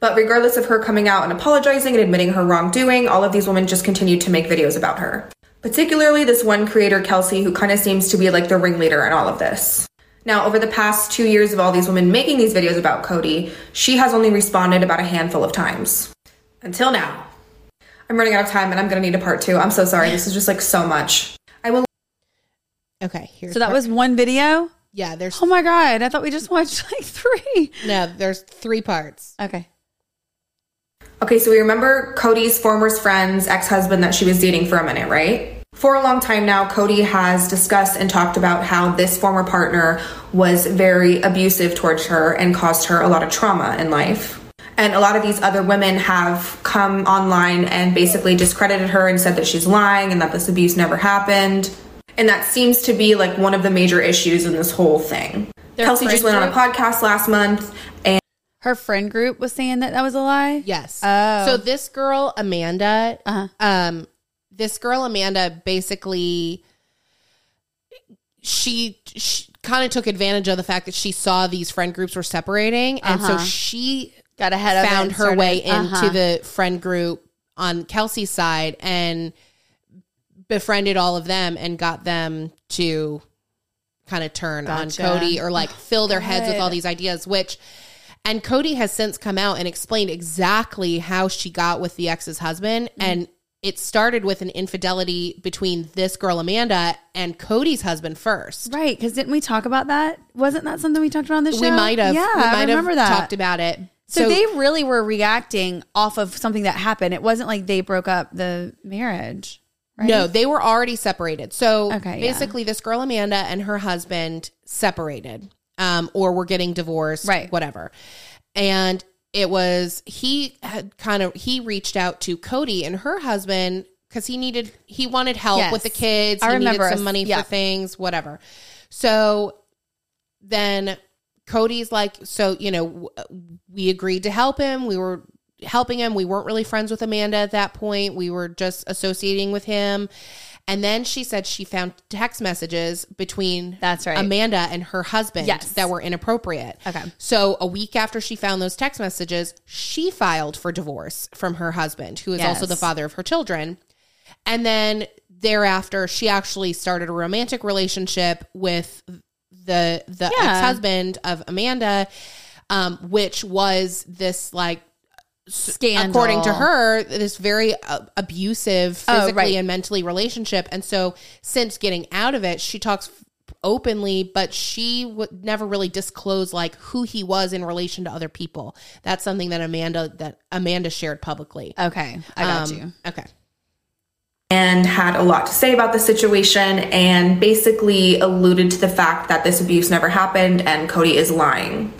But regardless of her coming out and apologizing and admitting her wrongdoing, all of these women just continued to make videos about her. Particularly this one creator, Kelsey, who kind of seems to be like the ringleader in all of this. Now, over the past two years of all these women making these videos about Kodye, she has only responded about a handful of times. Until now. I'm running out of time and I'm gonna need a part two. I'm so sorry. This is just like so much. I will Okay, here's so that was one video. yeah. There's Oh my god! I thought we just watched like three. no, there's three parts. Okay. Okay, so we remember Kodye's former friend's ex husband that she was dating for a minute, right? For a long time now, Kodye has discussed and talked about how this former partner was very abusive towards her and caused her a lot of trauma in life. And a lot of these other women have come online and basically discredited her and said that she's lying and that this abuse never happened. And that seems to be like one of the major issues in this whole thing. Their Kelsey just went friend on a podcast last month and Her friend group was saying that that was a lie. Yes. Oh. So this girl Amanda, Uh-huh. um, this girl Amanda basically, she, she kind of took advantage of the fact that she saw these friend groups were separating, and so Uh-huh. she Got ahead of found her started- way into uh-huh. the friend group on Kelsey's side and befriended all of them and got them to kind of turn Gotcha. on Kodye or like fill their heads with all these ideas, which and Kodye has since come out and explained exactly how she got with the ex's husband. Mm-hmm. And it started with an infidelity between this girl, Amanda, and Kodye's husband first. Right, because didn't we talk about that? Wasn't that something we talked about on the show? We might have, Yeah, we I might remember have that. talked about it. so, they really were reacting off of something that happened. It wasn't like they broke up the marriage. Right? No, they were already separated. So Okay, yeah. basically, this girl Amanda and her husband separated, um, or were getting divorced, Right. Whatever. And it was he had kind of he reached out to Kodye and her husband because he needed he wanted help Yes. with the kids. I he remember needed some money yeah. for things, whatever. So then Kodye's like, so you know, we agreed to help him. We were helping him. We weren't really friends with Amanda at that point. We were just associating with him. And then she said she found text messages between That's right. Amanda and her husband Yes. that were inappropriate. Okay. So a week after she found those text messages, she filed for divorce from her husband, who is also Yes. the father of her children. And then thereafter, she actually started a romantic relationship with the the Yeah. ex husband of Amanda, um, which was this like Scandal. according to her, this very uh, abusive Oh, physically right. and mentally relationship. And so, since getting out of it, she talks openly, but she would never really disclose like who he was in relation to other people. That's something that Amanda that Amanda shared publicly. Okay, I got Um, you. Okay. and had a lot to say about the situation and basically alluded to the fact that this abuse never happened and Kodye is lying.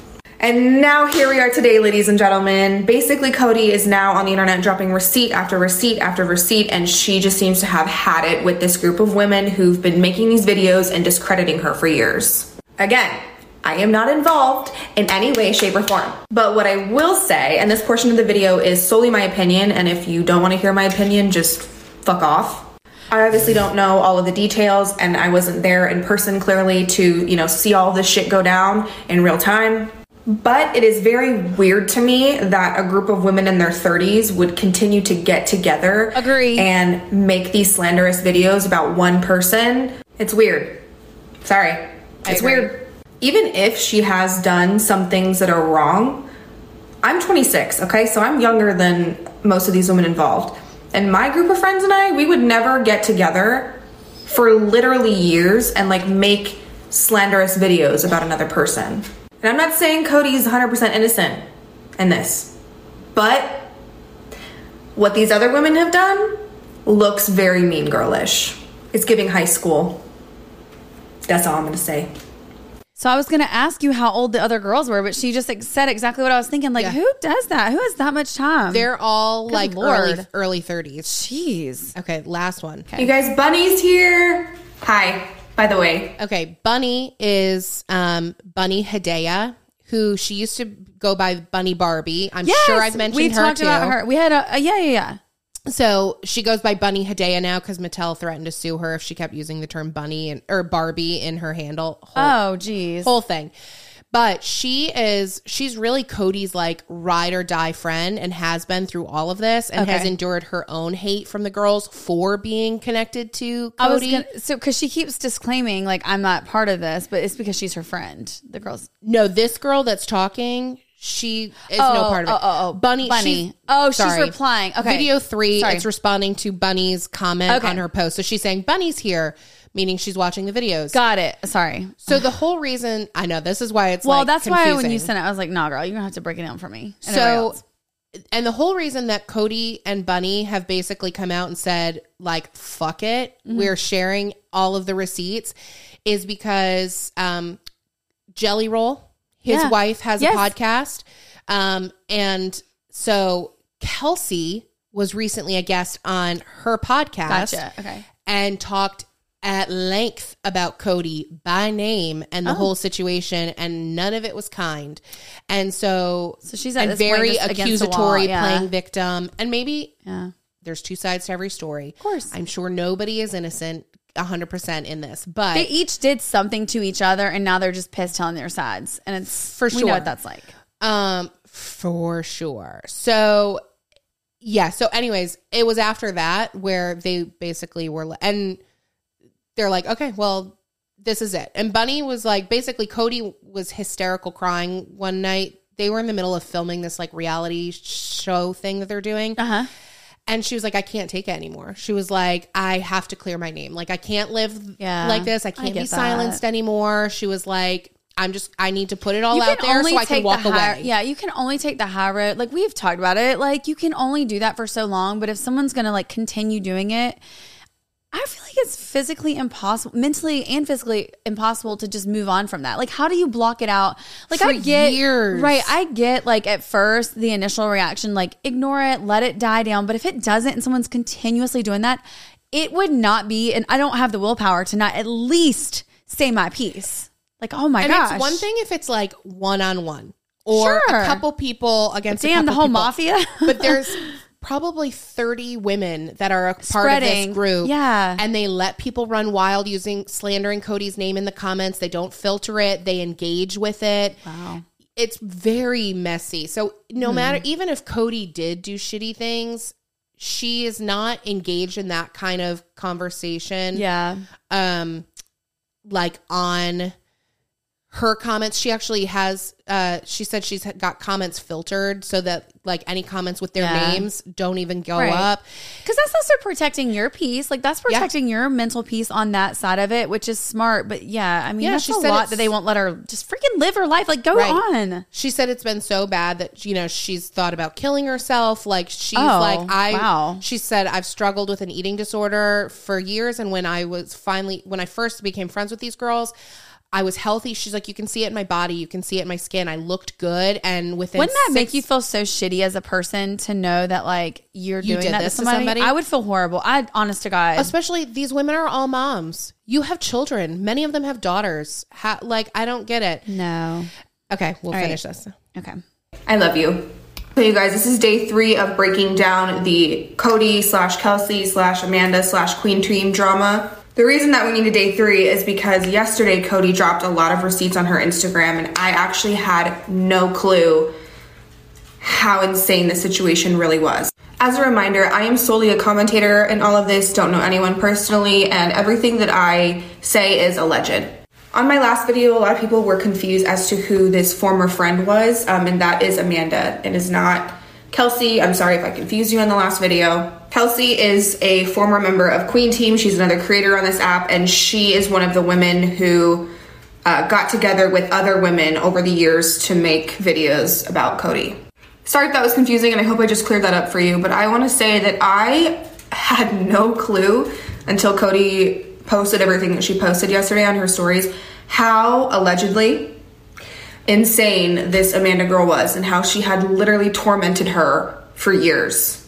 And now here we are today, ladies and gentlemen. Basically, Kodye is now on the internet dropping receipt after receipt after receipt, and she just seems to have had it with this group of women who've been making these videos and discrediting her for years. Again, I am not involved in any way, shape, or form. But what I will say, and this portion of the video is solely my opinion, and if you don't want to hear my opinion, just fuck off. I obviously don't know all of the details, and I wasn't there in person clearly to, you know, see all this shit go down in real time. But it is very weird to me that a group of women in their 30s would continue to get together Agree. and make these slanderous videos about one person. It's weird. Sorry. It's weird. Even if she has done some things that are wrong, I'm 26, okay? So I'm younger than most of these women involved. And my group of friends and I, we would never get together for literally years and like make slanderous videos about another person. And I'm not saying Kodye's 100% innocent in this, but what these other women have done looks very mean girlish. It's giving high school. That's all I'm gonna say. So I was going to ask you how old the other girls were, but she just like, said exactly what I was thinking. Like, Yeah. who does that? Who has that much time? They're all Good like early Lord. early thirties. Jeez. Okay, last one. You guys, Bunny's here. Hi, by the way. Okay, Bunny is um Bunny Hedaya, who she used to go by Bunny Barbie. I'm sure I've mentioned we her talked too. about her. We had a, a yeah, yeah, yeah. So she goes by Bunny Hedaya now because Mattel threatened to sue her if she kept using the term Bunny and or Barbie in her handle. Whole, Oh, geez. whole thing. But she is she's really Kodye's like ride or die friend and has been through all of this and has endured her own hate from the girls for being connected to Kodye. I was gonna, so because she keeps disclaiming like I'm not part of this, but it's because she's her friend. The girls. No, this girl that's talking, she is no oh, part of it. Oh, oh, oh, Bunny, Bunny. she's- Oh, she's sorry. replying. Okay. Video three, Sorry. it's responding to Bunny's comment Okay. on her post. So she's saying, Bunny's here, meaning she's watching the videos. Got it. Sorry. so the whole reason, I know, this is why it's Well, like that's why when you sent it, I was like, "Nah, girl, you're gonna have to break it down for me." and So, and the whole reason that Kodye and Bunny have basically come out and said, like, fuck it, Mm-hmm. we're sharing all of the receipts is because um, Jelly Roll, his Yeah. wife, has Yes. a podcast. Um, and so Kelsey was recently a guest on her podcast gotcha. Okay. and talked at length about Kodye by name and the Oh. whole situation, and none of it was kind. And so, So she's and very just against the accusatory, yeah. playing victim, and maybe Yeah. there's two sides to every story. Of course. I'm sure nobody is innocent. 100% in this, but They each did something to each other, and now they're just pissed telling their sides, and it's For sure. what that's like. Um, for sure. So, yeah. So, anyways, it was after that where they basically were, and they're like, okay, well, this is it. And Bunny was like, basically, Kodye was hysterical crying one night. They were in the middle of filming this like reality show thing that they're doing. Uh huh. And she was like, I can't take it anymore. She was like, I have to clear my name. Like, I can't live Yeah, like this. I I can't be that. silenced anymore. She was like, I'm just, I need to put it all out there so I can walk high, away. Yeah, you can only take the high road. Like we've talked about it. Like you can only do that for so long. But if someone's gonna like continue doing it, I feel like it's physically impossible, mentally and physically impossible to just move on from that. Like, how do you block it out? Like, For I get years. right. I get like at first the initial reaction, like ignore it, let it die down. But if it doesn't, and someone's continuously doing that, it would not be. And I don't have the willpower to not at least say my piece. Like, oh my And gosh, it's one thing if it's like one on one or Sure. a couple people against a Damn, the whole people. mafia. but there's probably 30 women that are a part of this group. Yeah. And they let people run wild using slandering Kodye's name in the comments. They don't filter it, they engage with it. Wow. It's very messy. So no Hmm. matter even if Kodye did do shitty things, she is not engaged in that kind of conversation Yeah. um like on her comments she actually has uh she said she's got comments filtered so that like any comments with their Yeah. names don't even go Right. up Because that's also protecting your peace. Like that's protecting your mental peace on that side of it, which is smart. But yeah, I mean, Yeah, that's she a said lot that they won't let her just freaking live her life. Like go Right. on. she said it's been so bad that you know she's thought about killing herself like she's Oh, like i wow. she said i've struggled with an eating disorder for years and when i was finally when i first became friends with these girls I was healthy. She's like, you can see it in my body, you can see it in my skin. I looked good, and within Wouldn't that make you feel so shitty as a person to know that like you're You doing did that to this to somebody? somebody? I would feel horrible. I honest to God. especially these women are all moms. You have children. Many of them have daughters. Ha- like I don't get it. no. Okay, we'll right. finish this. Okay. I love you. So you guys, this is day three of breaking down the Kodye slash Kelsey slash Amanda slash Queen Team drama. The reason that we need a day three is because yesterday Kodye dropped a lot of receipts on her Instagram, and I actually had no clue how insane the situation really was. As a reminder, I am solely a commentator in all of this, don't know anyone personally, and everything that I say is alleged. On my last video, a lot of people were confused as to who this former friend was, um, and that is Amanda. It is not Kelsey. I'm sorry if I confused you in the last video. Kelsey is a former member of Queen Team. She's another creator on this app, and she is one of the women who uh, got together with other women over the years to make videos about Kodye. Sorry if that was confusing, and I hope I just cleared that up for you, but I want to say that I had no clue until Kodye posted everything that she posted yesterday on her stories how allegedly insane this Amanda girl was and how she had literally tormented her for years.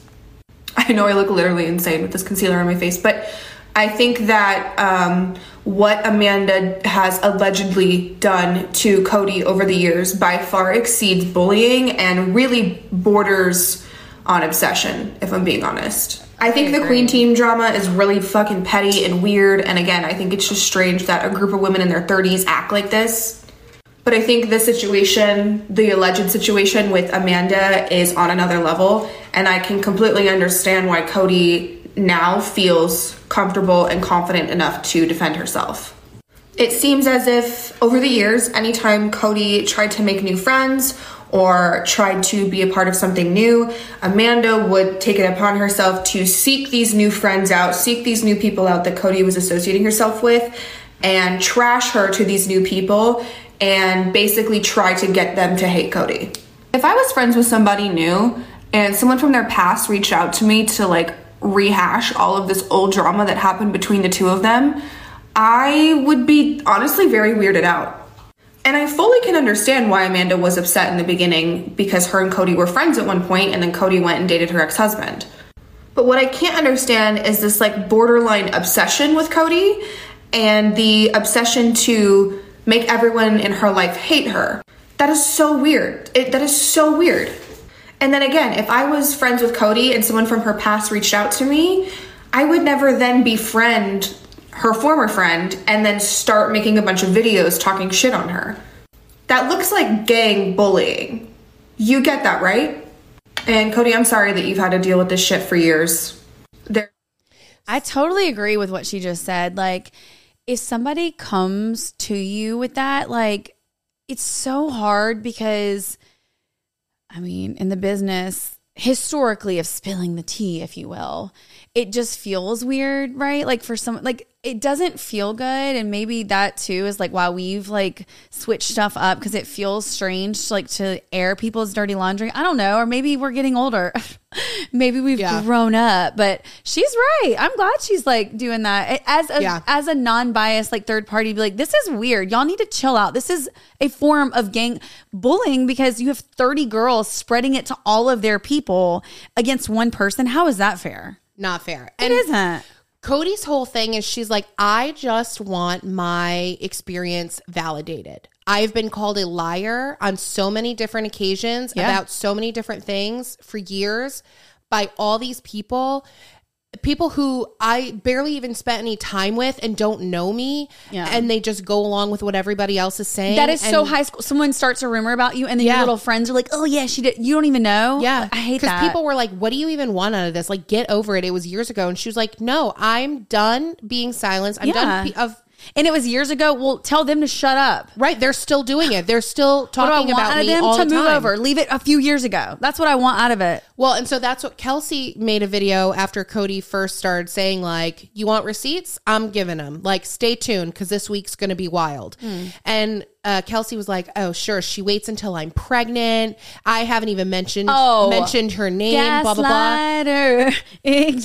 I know I look literally insane with this concealer on my face, but I think that um, what Amanda has allegedly done to Kodye over the years by far exceeds bullying and really borders on obsession, if I'm being honest. I think the Queen Team drama is really fucking petty and weird, and again, I think it's just strange that a group of women in their 30s act like this. But I think the situation, the alleged situation with Amanda, is on another level. And I can completely understand why Kodye now feels comfortable and confident enough to defend herself. It seems as if over the years, anytime Kodye tried to make new friends or tried to be a part of something new, Amanda would take it upon herself to seek these new friends out, seek these new people out that Kodye was associating herself with, and trash her to these new people and basically try to get them to hate Kodye. If I was friends with somebody new and someone from their past reached out to me to like rehash all of this old drama that happened between the two of them, I would be honestly very weirded out. And I fully can understand why Amanda was upset in the beginning because her and Kodye were friends at one point and then Kodye went and dated her ex husband. But what I can't understand is this like borderline obsession with Kodye and the obsession to make everyone in her life hate her. That is so weird. It, that is so weird. And then again, if I was friends with Kodye and someone from her past reached out to me, I would never then befriend her former friend and then start making a bunch of videos talking shit on her. That looks like gang bullying. You get that, right? And Kodye, I'm sorry that you've had to deal with this shit for years. There I totally agree with what she just said. Like, if somebody comes to you with that, like, it's so hard because, I mean, in the business, historically, of spilling the tea, if you will, it just feels weird, right? Like, for some, like, it doesn't feel good. And maybe that too is like why we've like switched stuff up because it feels strange like to air people's dirty laundry. I don't know. Or maybe we're getting older. maybe we've Yeah. grown up, but she's right. I'm glad she's like doing that as a Yeah. as a non-biased like third party. Be like, this is weird. Y'all need to chill out. This is a form of gang bullying because you have 30 girls spreading it to all of their people against one person. How is that fair? Not fair. And It isn't. Kodye's whole thing is she's like, I just want my experience validated. I've been called a liar on so many different occasions Yeah. about so many different things for years by all these people. People who I barely even spent any time with and don't know me, Yeah. and they just go along with what everybody else is saying. That is so high school. Someone starts a rumor about you, and then Yeah. your little friends are like, "Oh yeah, she did." You don't even know. Yeah, I hate that. people were like, "What do you even want out of this? Like, get over it." It was years ago, and she was like, "No, I'm done being silenced. I'm Yeah. done of." And it was years ago. Well, tell them to shut up. Right, they're still doing it. They're still talking about out of me them all to the move time. over? Leave it a few years ago. That's what I want out of it. Well, and so that's what Kelsey made a video after Kodye first started saying, like, you want receipts? I'm giving them. Like, stay tuned because this week's going to be wild. Hmm. And uh, Kelsey was like, oh, sure. She waits until I'm pregnant. I haven't even mentioned Oh. mentioned her name, blah, blah, blah.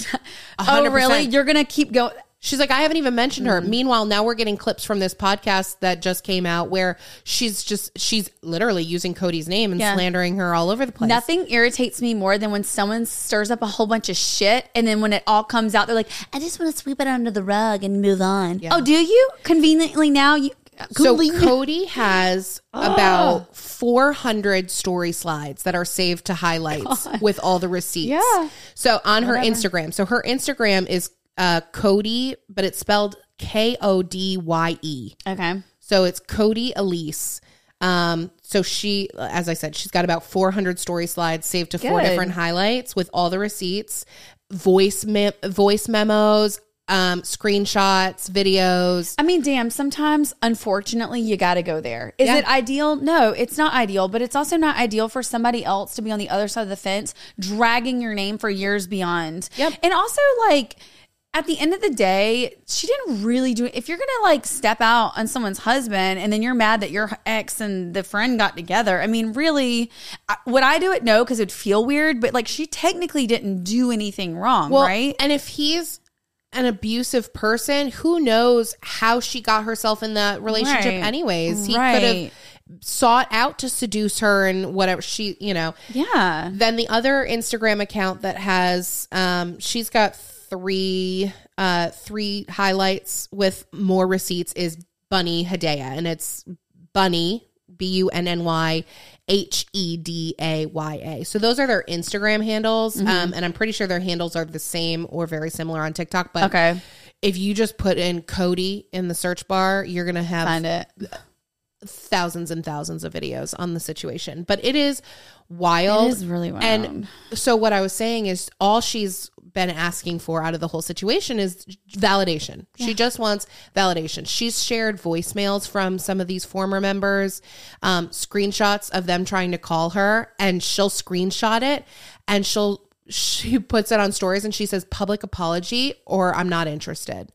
Oh, really? You're gonna keep going? She's like, I haven't even mentioned her. Hmm. Meanwhile, now we're getting clips from this podcast that just came out where she's just, she's literally using Kodye's name and Yeah. slandering her all over the place. Nothing irritates me more than when someone stirs up a whole bunch of shit and then when it all comes out, they're like, I just want to sweep it under the rug and move on. Oh, do you? Conveniently now you So Kodye has about 400 story slides that are saved to highlights with all the receipts. Yeah. So on her Instagram. So her Instagram is uh, Kodye, but it's spelled K O D Y E. Okay. So it's Kodye Elyse. Um, so she, as I said, she's got about 400 story slides saved to four Good. different highlights with all the receipts, voice me- voice memos, um, screenshots, videos. I mean, damn, sometimes unfortunately you got to go there. Is Yeah. it ideal? No, it's not ideal, but it's also not ideal for somebody else to be on the other side of the fence dragging your name for years beyond. Yep. And also like at the end of the day, she didn't really do it. If you're going to like step out on someone's husband and then you're mad that your ex and the friend got together, I mean, really, would I do it? No, because it'd feel weird, but like she technically didn't do anything wrong, right? And if he's an abusive person, who knows how she got herself in that relationship Right. anyways. He could have sought out to seduce her and whatever she, you know. yeah. Then the other Instagram account that has um she's got three uh three highlights with more receipts is Bunny Hedaya and it's Bunny B U N N Y H E D A Y A. So those are their Instagram handles Mm-hmm. um and I'm pretty sure their handles are the same or very similar on TikTok but Okay. if you just put in Kodye in the search bar, you're going to have Find it. thousands and thousands of videos on the situation. But it is wild. It is really wild. And so what I was saying is all she's been asking for out of the whole situation is validation. She just wants validation. She's shared voicemails from some of these former members, um, screenshots of them trying to call her, and she'll screenshot it and she'll she puts it on stories and she says public apology or I'm not interested.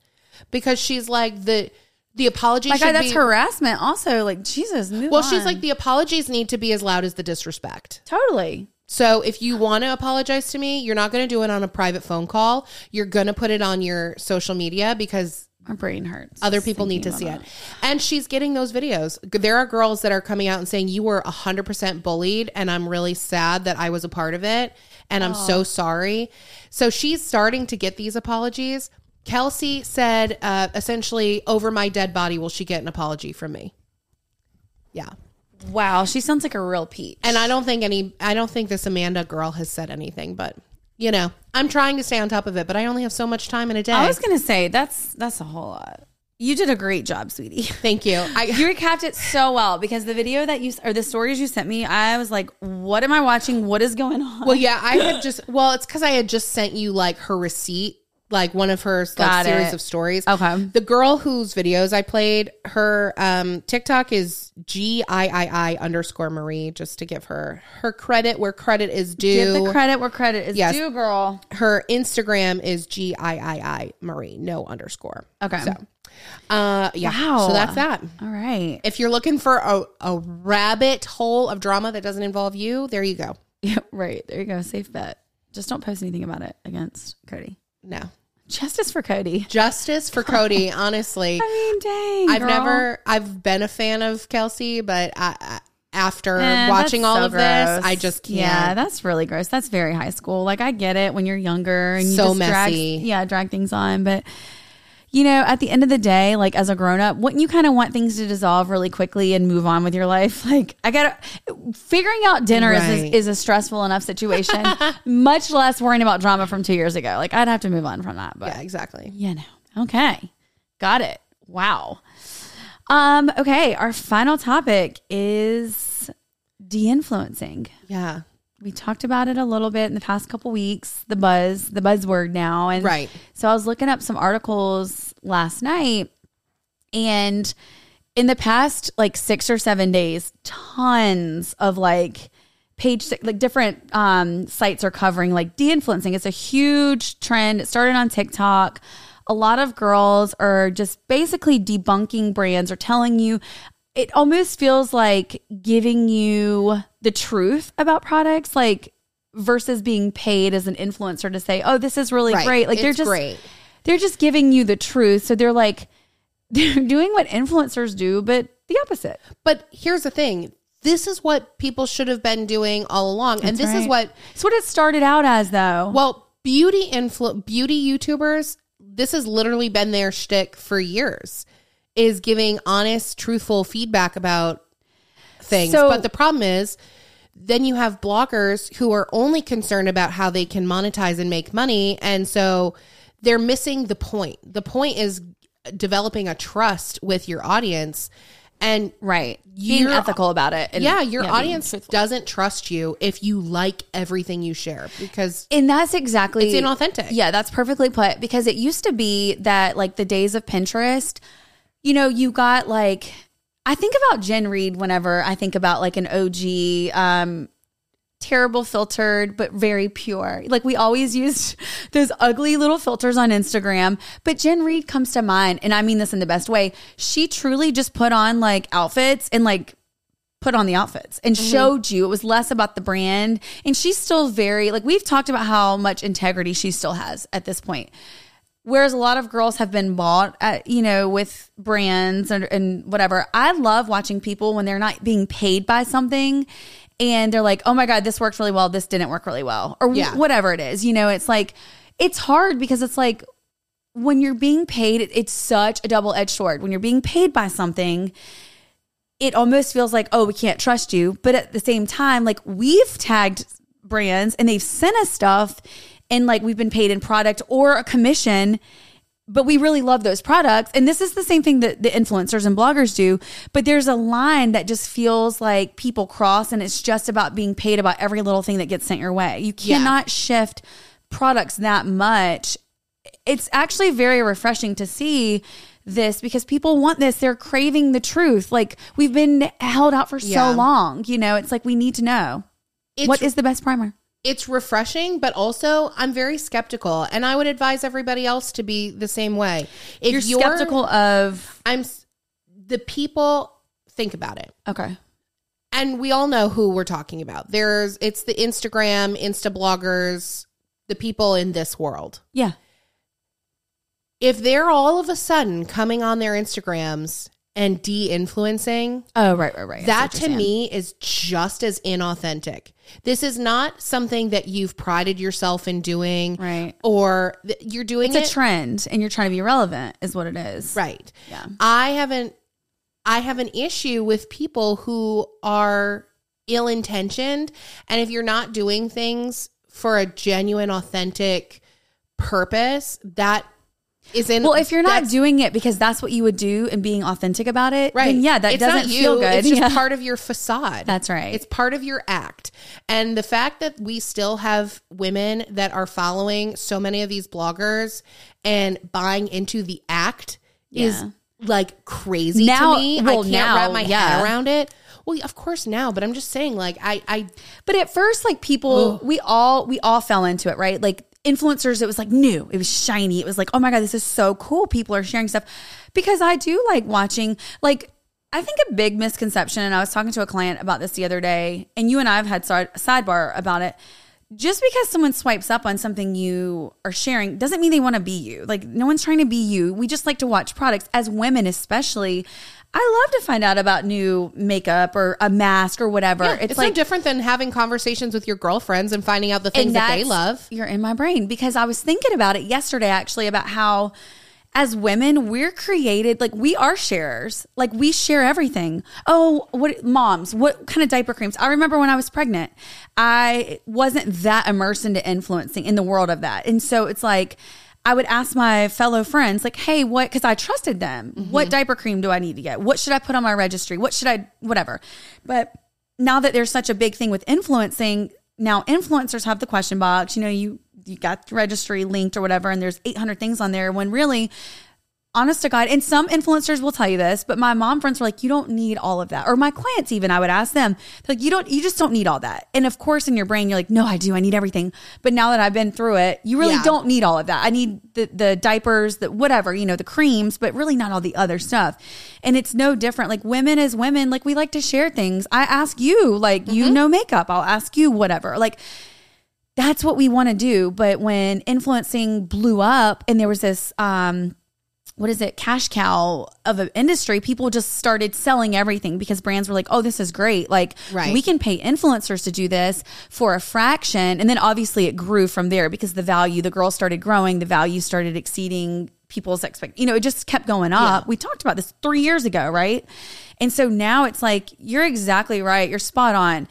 Because she's like the the apology Like that's be, harassment. Also, like Jesus, move well, she's like the apologies need to be as loud as the disrespect. totally. So if you want to apologize to me, you're not going to do it on a private phone call. You're going to put it on your social media because My brain hurts. other people need to see about it. And she's getting those videos. There are girls that are coming out and saying you were 100% bullied and I'm really sad that I was a part of it and I'm so sorry. So she's starting to get these apologies. Kelsey said uh, essentially over my dead body will she get an apology from me? Yeah. Wow, she sounds like a real peach. And I don't think any, I don't think this Amanda girl has said anything, but you know, I'm trying to stay on top of it, but I only have so much time in a day. I was gonna say that's that's a whole lot. You did a great job, sweetie. Thank you. I, You recapped it so well because the video that you or the stories you sent me, I was like, "What am I watching? What is going on?" well, yeah, I had just, well, it's because I had just sent you like her receipt, like one of her like, series of stories. Okay. The girl whose videos I played, her um, TikTok is G I I I underscore Marie, just to give her her credit where credit is due. Give the credit where credit is Yes. due, girl. her Instagram is G I I I Marie, no underscore. Okay. So, uh, yeah. Wow. So that's that. All right. If you're looking for a, a rabbit hole of drama that doesn't involve you, there you go. Yeah, right. There you go. Safe bet. Just don't post anything about it against Kodye. No. Justice for Kodye. Justice for Kodye, honestly. I mean, dang. I've girl. never, I've been a fan of Kelsey, but I, I, after Eh, watching all so of this. I just can't. Yeah, that's really gross. That's very high school. Like I get it when you're younger and you So just drag- messy. yeah, drag things on, but you know, at the end of the day, like as a grown up, wouldn't you kind of want things to dissolve really quickly and move on with your life? Like, I gotta figuring out dinner is, is a stressful enough situation, much less worrying about drama from two years ago. Like, I'd have to move on from that. But Yeah, exactly. you know, okay, got it. Wow. Um. Okay. Our final topic is de-influencing Yeah. We talked about it a little bit in the past couple weeks the buzz the buzzword now. And Right. so i was looking up some articles last night and in the past like six or seven days tons of like page like different um sites are covering like de-influencing. It's a huge trend. It started on tiktok. A lot of girls are just basically debunking brands or telling you it almost feels like giving you the truth about products like versus being paid as an influencer to say oh this is really Right. great like they're just great. they're just giving you the truth so they're like they're doing what influencers do but the opposite But here's the thing. This is what people should have been doing all along. and this is what it's what it started out as though well, beauty influ- beauty YouTubers, this has literally been their shtick for years. Is giving honest, truthful feedback about things. So- but the problem is then you have bloggers who are only concerned about how they can monetize and make money. And so they're missing the point. The point is developing a trust with your audience. And right being ethical about it and yeah, your being audience doesn't trust you if you like everything you share because and that's exactly It's inauthentic. Yeah, that's perfectly put because it used to be that like the days of Pinterest, you know, you got like I think about Jen Reed whenever I think about like an OG um terrible filtered but very pure. Like we always used those ugly little filters on Instagram, but Jen Reed comes to mind and I mean this in the best way. She truly just put on like outfits and like put on the outfits and showed you it was less about the brand and she's still very like we've talked about how much integrity she still has at this point whereas a lot of girls have been bought at you know with brands and, and whatever i love watching people when they're not being paid by something and they're like oh my god this worked really well this didn't work really well or Yeah. whatever it is you know it's like it's hard because it's like when you're being paid it- it's such a double-edged sword when you're being paid by something it almost feels like, oh, we can't trust you. But at the same time, like we've tagged brands and they've sent us stuff and like we've been paid in product or a commission, but we really love those products. And this is the same thing that the influencers and bloggers do. But there's a line that just feels like people cross and it's just about being paid about every little thing that gets sent your way. You Yeah. cannot shift products that much it's actually very refreshing to see this because people want this. They're craving the truth. Like we've been held out for Yeah. so long. You know, it's like we need to know it's, what is the best primer. It's refreshing, but also I'm very skeptical, and I would advise everybody else to be the same way. If You're, skeptical of I'm the people. Think about it. okay, and we all know who we're talking about. There's it's the Instagram, Insta bloggers, the people in this world. yeah, If they're all of a sudden coming on their Instagrams and de-influencing, oh right, right, right. That to me is just as inauthentic. This is not something that you've prided yourself in doing, Right. Or th- you're doing it's it a trend, and you're trying to be relevant, is what it is. right. Yeah. I haven't I have an issue with people who are ill intentioned and if you're not doing things for a genuine authentic purpose that is in Well, if you're not doing it because that's what you would do and being authentic about it, right then yeah, that it's doesn't you, feel good. it's just Yeah. part of your facade That's right. it's part of your act and the fact that we still have women that are following so many of these bloggers and buying into the act is like crazy Now- to me well, i can't now, wrap my yeah. head around it well of course now but i'm just saying like i i But at first, like people, we all we all fell into it, right? Like influencers, it was like new, it was shiny, it was like, oh my god, this is so cool. People are sharing stuff because I do like watching. Like, I think a big misconception, and I was talking to a client about this the other day, and you and I have had side, sidebar about it. Just because someone swipes up on something you are sharing doesn't mean they want to be you. Like, no one's trying to be you. We just like to watch products, as women, especially. I love to find out about new makeup or a mask or whatever. it's, it's no like different than having conversations with your girlfriends and finding out the things that they love You're in my brain because I was thinking about it yesterday actually about how as women, we're created like we are sharers. Like we share everything. Oh, what moms, what kind of diaper creams? I remember when I was pregnant, I wasn't that immersed into influencing in the world of that. And so it's like I would ask my fellow friends, like, hey, what? Because I trusted them. What mm-hmm. diaper cream do I need to get? What should I put on my registry? What should I, whatever. But now that there's such a big thing with influencing, now influencers have the question box. You know, you you got the registry linked or whatever, and there's 800 things on there. When really, honest to God, and some influencers will tell you this, but my mom friends were like, you don't need all of that. Or my clients, even, I would ask them, like, you don't, you just don't need all that. And of course, in your brain, you're like, no, I do. I need everything. But now that I've been through it, you really Yeah. don't need all of that. I need the, the diapers, the whatever, you know, the creams, but really not all the other stuff. And it's no different. Like women as women, like we like to share things. I ask you, like, you know makeup. I'll ask you whatever. Like, that's what we want to do. But when influencing blew up and there was this, um, what is it, cash cow of an industry, people just started selling everything because brands were like, oh, this is great. Like, Right. we can pay influencers to do this for a fraction. And then obviously it grew from there because the value, the girls started growing, the value started exceeding people's expect you know it just kept going up we talked about this three years ago right and so now it's like you're exactly right you're spot on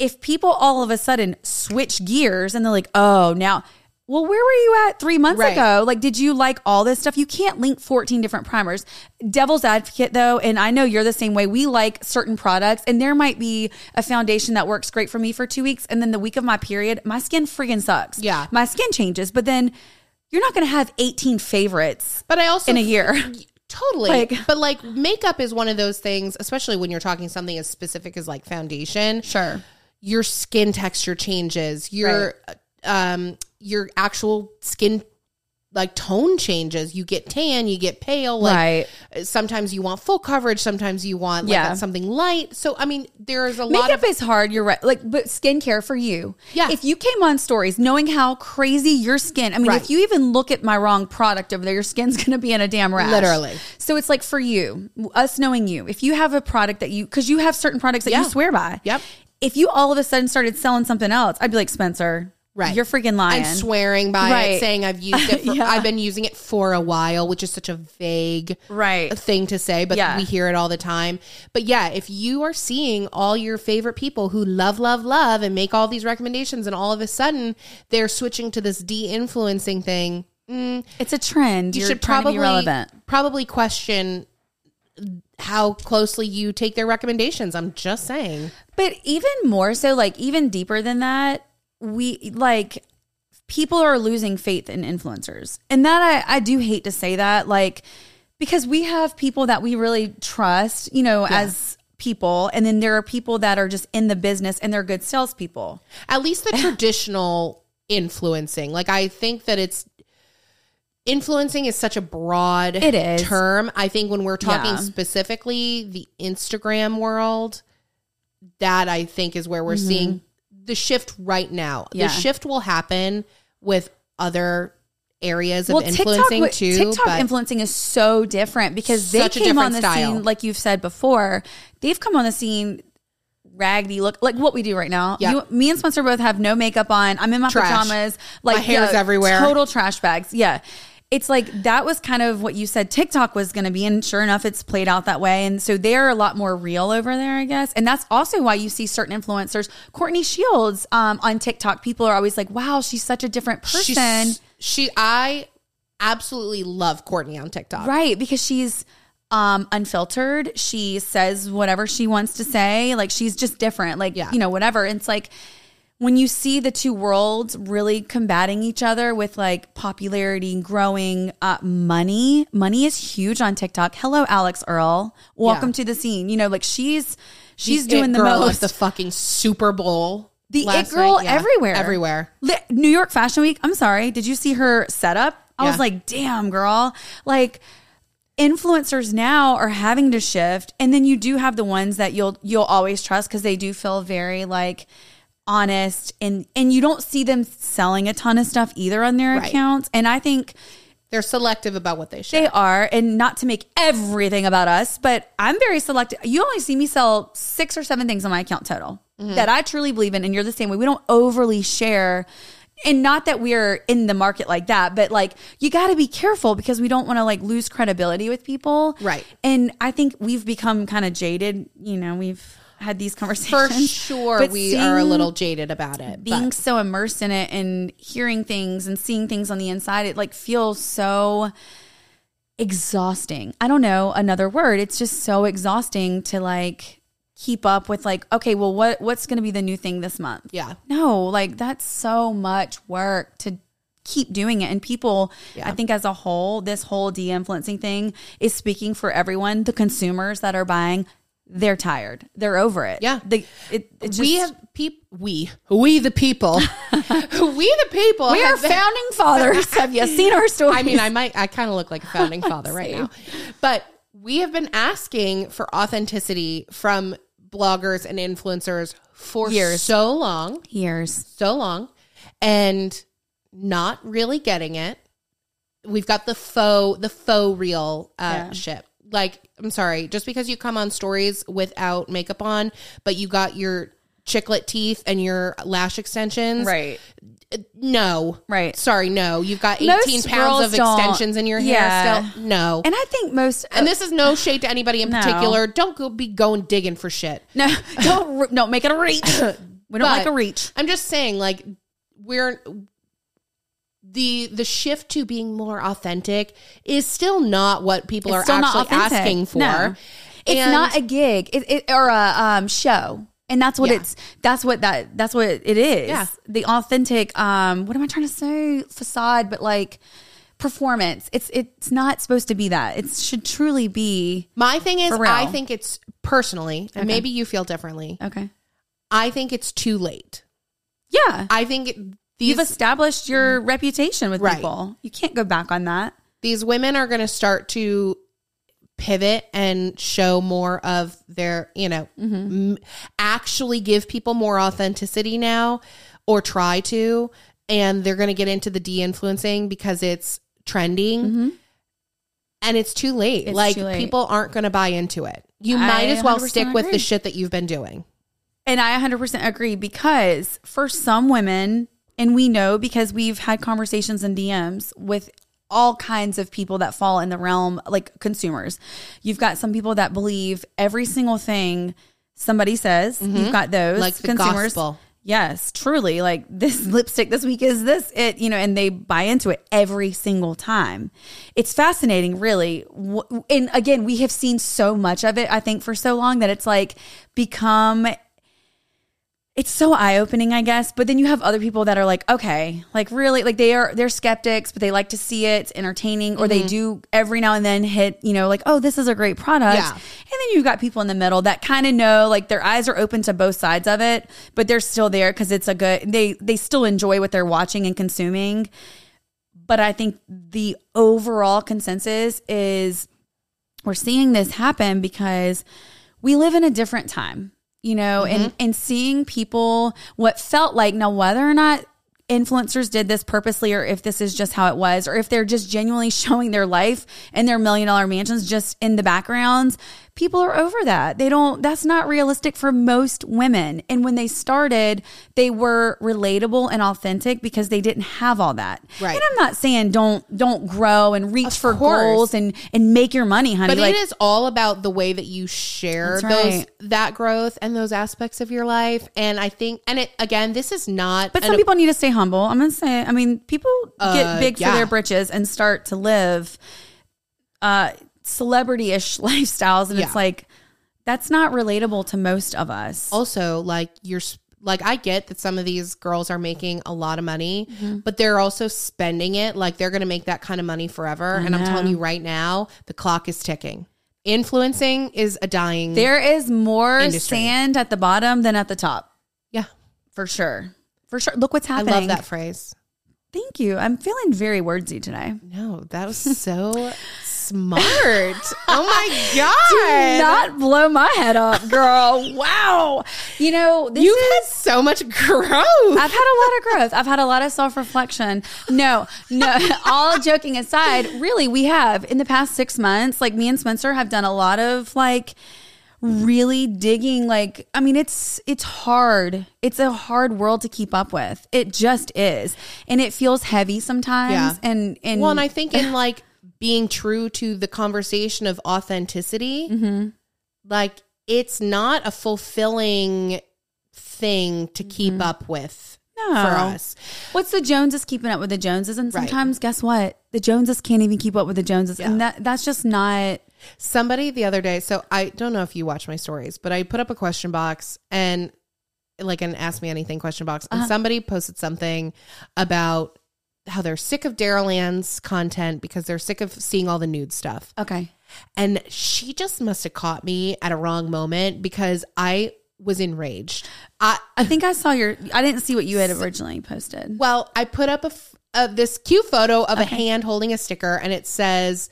if people all of a sudden switch gears and they're like, oh, now, well, where were you at three months Right. ago? Like, did you like all this stuff? You can't link 14 different primers. Devil's advocate, though, and I know you're the same way. We like certain products, and there might be a foundation that works great for me for two weeks. And then the week of my period, my skin friggin' sucks. Yeah. My skin changes, but then you're not going to have 18 favorites But I also in a year. Totally. Like- but like makeup is one of those things, especially when you're talking something as specific as like foundation. Sure. Your skin texture changes. Your um your actual skin like tone changes. You get tan, you get pale. Like Right. sometimes you want full coverage, sometimes you want like Yeah. something light. So I mean, there's a lot Makeup of is hard. You're right. Like, but skincare for you. Yeah. If you came on stories knowing how crazy your skin, I mean, Right. if you even look at my wrong product over there, your skin's going to be in a damn rash. Literally. So it's like for you, us knowing you, if you have a product that you, because you have certain products that Yeah. you swear by. Yep. If you all of a sudden started selling something else, I'd be like, Spencer, Right. You're freaking lying. I'm swearing by Right. it, saying I've used it. For, Yeah. I've been using it for a while, which is such a vague Right. thing to say, but Yeah. we hear it all the time. But yeah, if you are seeing all your favorite people who love, love, love, and make all these recommendations, and all of a sudden they're switching to this de-influencing thing, mm, It's a trend. you You're should probably be relevant. probably question how closely you take their recommendations. I'm just saying. But even more so, like even deeper than that, we like people are losing faith in influencers. And that I, I do hate to say that, like, because we have people that we really trust, you know, as people, and then there are people that are just in the business and they're good salespeople. at least the traditional influencing. Like I think that it's influencing is such a broad It is. term. I think when we're talking Yeah. specifically the Instagram world, that I think is where we're mm-hmm. seeing the shift right now. Yeah. The shift will happen with other areas of Well, TikTok, influencing wa- too. TikTok influencing is so different because they came on the style. scene, like you've said before, they've come on the scene raggedy look like what we do right now. Yeah. You, me and Spencer both have no makeup on. I'm in my Trash. pajamas. Like My hair's everywhere. Total trash bags. Yeah. It's like that was kind of what you said TikTok was going to be. And sure enough, it's played out that way. And so they're a lot more real over there, I guess. And that's also why you see certain influencers. Courtney Shields um, on TikTok, people are always like, wow, she's such a different person. she's, she, I absolutely love Courtney on TikTok. Right, because she's um unfiltered. She says whatever she wants to say. Like she's just different. Like Yeah. you know, whatever. It's like when you see the two worlds really combating each other with like popularity growing uh money money is huge on tiktok hello Alix Earle welcome Yeah. to the scene you know like she's she's The doing the most the fucking Super Bowl. the it girl. Yeah. everywhere Everywhere. New York Fashion Week. I'm sorry. Did you see her setup? I was like, damn, girl. Like influencers now are having to shift, and then you do have the ones that you'll you'll always trust because they do feel very like honest and and you don't see them selling a ton of stuff either on their Right. accounts and i think They're selective about what they share. they are and not to make everything about us but i'm very selective you only see me sell six or seven things on my account total Mm-hmm. that i truly believe in and you're the same way we don't overly share and not that we're in the market like that, but like you got to be careful because we don't want to like lose credibility with people. Right. And I think we've become kind of jaded. You know, we've had these conversations. For sure, But we are a little jaded about it. being but- so immersed in it and hearing things and seeing things on the inside, it like feels so exhausting. I don't know another word. It's just so exhausting to like keep up with like, okay, well what what's gonna be the new thing this month? Yeah. No, like that's so much work to keep doing it. And people, I think as a whole, this whole de-influencing thing is speaking for everyone. The consumers that are buying, they're tired. They're over it. Yeah. The, it, it's we have peop we we the people we the people We are founding fathers. Have you seen our story? I mean, I might, I kind of look like a founding father right now. But we have been asking for authenticity from bloggers and influencers for Years. so long, years. so long, and not really getting it. We've got the faux, the faux real uh, Yeah. shit. Like, I'm sorry, just because you come on stories without makeup on, but you got your chiclet teeth and your lash extensions, Right. no. Right. Sorry, no. You've got 18 Most pounds of extensions in your hair Yeah. still. No. And I think most And this is no uh, shade to anybody in No. particular. Don't go be going digging for shit. no don't don't make it a reach. We don't like a reach. I'm just saying, like, we're the the shift to being more authentic is still not what people It's are actually asking for. No. It's And- not a gig it, it, or a um, show. And that's what Yeah. it's that's what that that's what it is. Yeah. The authentic um what am I trying to say? Facade, but like performance. It's it's not supposed to be that. It should truly be My thing is. I think it's personally, and maybe you feel differently. okay. I think it's too late. Yeah. I think it, these You've established your mm-hmm. reputation with Right. people. You can't go back on that. these women are going to start to pivot and show more of their, you know, mm-hmm. m- actually give people more authenticity now or try to. And they're going to get into the de influencing because it's trending. Mm-hmm. And it's too late. It's like too late. people aren't going to buy into it. You I might as well 100% stick with the shit that you've been doing. And I 100% agree because for some women, and we know because we've had conversations in DMs with all kinds of people that fall in the realm like consumers. You've got some people that believe every single thing somebody says. You've got those Mm-hmm. Like consumers. gospel. Yes, truly. Like this lipstick this week is this it, you know, and they buy into it every single time. It's fascinating, really. And again, we have seen so much of it, I think, for so long that it's like become it's so eye-opening i guess but then you have other people that are like okay like really like they are they're skeptics but they like to see it it's entertaining or they mm-hmm. do every now and then hit you know like oh this is a great product. Yeah. and then you've got people in the middle that kind of know like their eyes are open to both sides of it but they're still there because it's a good they they still enjoy what they're watching and consuming. But i think the overall consensus is we're seeing this happen because we live in a different time, you know, and mm-hmm. and seeing people what felt like now whether or not influencers did this purposely or if this is just how it was or if they're just genuinely showing their life and their million dollar mansions just in the backgrounds people are over that they don't that's not realistic for most women and when they started they were relatable and authentic because they didn't have all that Right. and i'm not saying don't don't grow and reach for course. goals and and make your money honey But like it is all about the way that you share those right. that growth and those aspects of your life. And I think, and it again, this is not. But an- some people need to stay humble. I'm gonna say. I mean, people Uh, get big yeah. for their britches and start to live uh, celebrity-ish lifestyles, and Yeah. it's like that's not relatable to most of us. also like you're like I get that some of these girls are making a lot of money, Mm-hmm. but they're also spending it like they're going to make that kind of money forever. and I'm telling you right now, the clock is ticking. Influencing is a dying. There is more Industry. sand at the bottom than at the top, yeah, for sure. For sure. Look what's happening. I love that phrase. Thank you. I'm feeling very wordsy today. No, that was so smart. Oh my god! Do not blow my head up, girl. wow. You know, this You've is had so much growth. I've had a lot of growth. I've had a lot of self reflection. No, no, all joking aside, really, we have in the past six months, like me and Spencer have done a lot of like really digging like I mean it's it's hard. It's a hard world to keep up with. It just is. And it feels heavy sometimes Yeah. and and Well, and I think in like being true to the conversation of authenticity, Mm-hmm. like it's not a fulfilling thing to keep up with Mm-hmm. No. for us. What's the Joneses keeping up with the Joneses? And Right. sometimes, guess what? The Joneses can't even keep up with the Joneses, Yeah. and that that's just not. Somebody the other day, so I don't know if you watch my stories, but I put up a question box and like an ask me anything question box, Uh-huh. and somebody posted something about how they're sick of Daryl Ann's content because they're sick of seeing all the nude stuff. Okay. And she just must have caught me at a wrong moment because I was enraged. I I think I saw your. I didn't see what you had originally posted. well, I put up a, f- uh, this cute photo of a hand holding a sticker, and it says,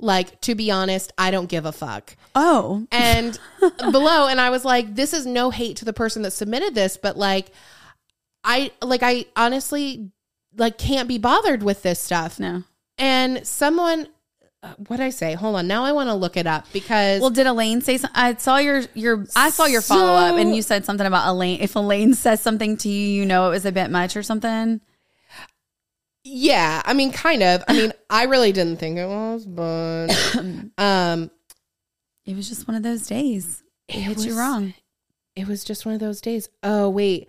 like, to be honest, I don't give a fuck. Oh, And below, and I was like, this is no hate to the person that submitted this, but like, I like, I honestly like can't be bothered with this stuff. no. And someone, uh, what did I say? Hold on, now I want to look it up because Well, did Elaine say something? I saw your your. I saw your follow up, and you said something about Elaine. If Elaine says something to you, you know it was a bit much or something. Yeah, I mean, kind of. I mean, I really didn't think it was, but um, It was just one of those days. It, hit you was- wrong. it was just one of those days. Oh wait,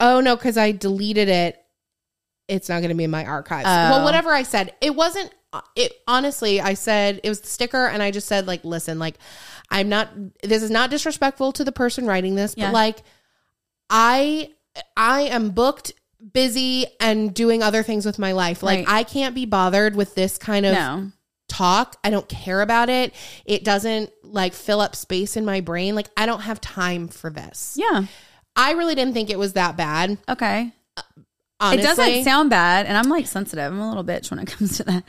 oh no, because I deleted it. It's not going to be in my archives. Well, Oh. whatever I said, it wasn't. It honestly, I said it was the sticker, and I just said like, listen, like, I'm not. This is not disrespectful to the person writing this, Yeah. but like, I I am booked. Busy and doing other things with my life. Like, Right. I can't be bothered with this kind of No. talk. I don't care about it. It doesn't like fill up space in my brain. Like I don't have time for this. Yeah. I really didn't think it was that bad. Okay. Honestly. It doesn't sound bad, and I'm like sensitive. I'm a little bitch when it comes to that.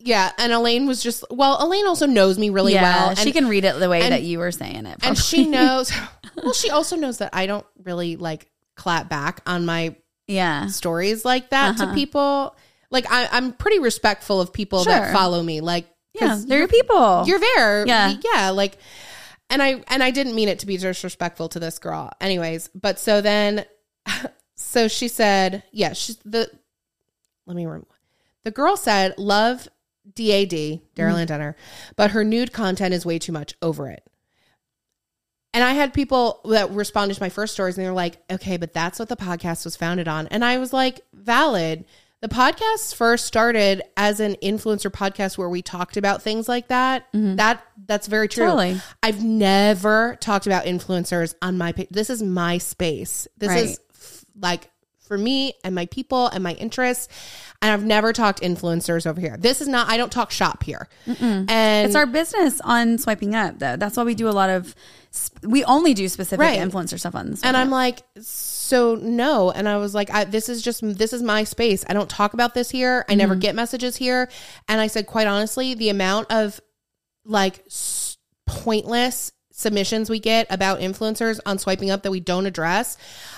Yeah, and Elaine was just well. Elaine also knows me really yeah, well. And, she can read it the way and- that you were saying it. and she knows. Well, she also knows that I don't really like clap back on my yeah. stories like that to Uh-huh. people. Like I, I'm pretty respectful of people that follow me. Like yeah, they're your people. you're there. Yeah. Yeah. Like, and I, and I didn't mean it to be disrespectful to this girl anyways. But so then, so she said, yeah, she's the, let me remember. The girl said, love DAD, Daryl Mm-hmm. Ann Denner, but her nude content is way too much over it. And I had people that responded to my first stories and they were like, okay, but that's what the podcast was founded on. And I was like, valid. The podcast first started as an influencer podcast where we talked about things like that. That that's very true. Mm-hmm. Totally. I've never talked about influencers on my page. This is my space. This Right. is f- like for me and my people and my interests. And I've never talked influencers over here. This is not. I don't talk shop here. And It's our business on swiping up, though. That's why we do a lot of. We only do specific Right. influencer stuff on. this. and I'm like, so no. And I was like, I, this is just this is my space. I don't talk about this here. I Mm-hmm. never get messages here. And I said, quite honestly, the amount of like s- pointless submissions we get about influencers on swiping up that we don't address,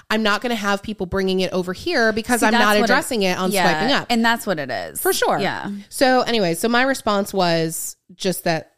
I'm not going to have people bringing it over here because See, I'm not addressing it, on Yeah, swiping up. and that's what it is For sure. Yeah, So, anyway, so my response was just that,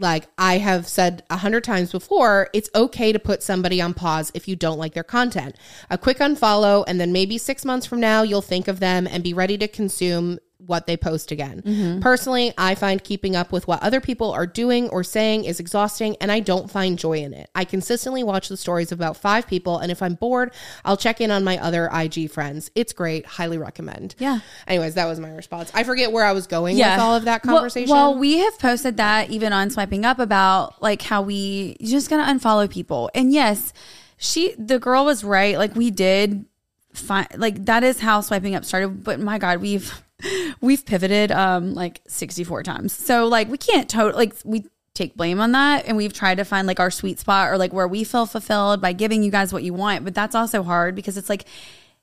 like I have said a hundred times before, it's okay to put somebody on pause if you don't like their content. A quick unfollow, and then maybe six months from now, you'll think of them and be ready to consume what they post again. Mm-hmm. Personally, I find keeping up with what other people are doing or saying is exhausting, and I don't find joy in it. I consistently watch the stories of about five people, and if I'm bored, I'll check in on my other IG friends. It's great. Highly recommend. Yeah. Anyways, that was my response. I forget where I was going with all of that conversation. Well, we have posted that even on swiping up about like how we just going to unfollow people. And yes, she the girl was right. Like we did find like that is how swiping up started. But my God, we've we've pivoted um like 64 times. So like we can't totally like we take blame on that and we've tried to find like our sweet spot or like where we feel fulfilled by giving you guys what you want. But that's also hard because it's like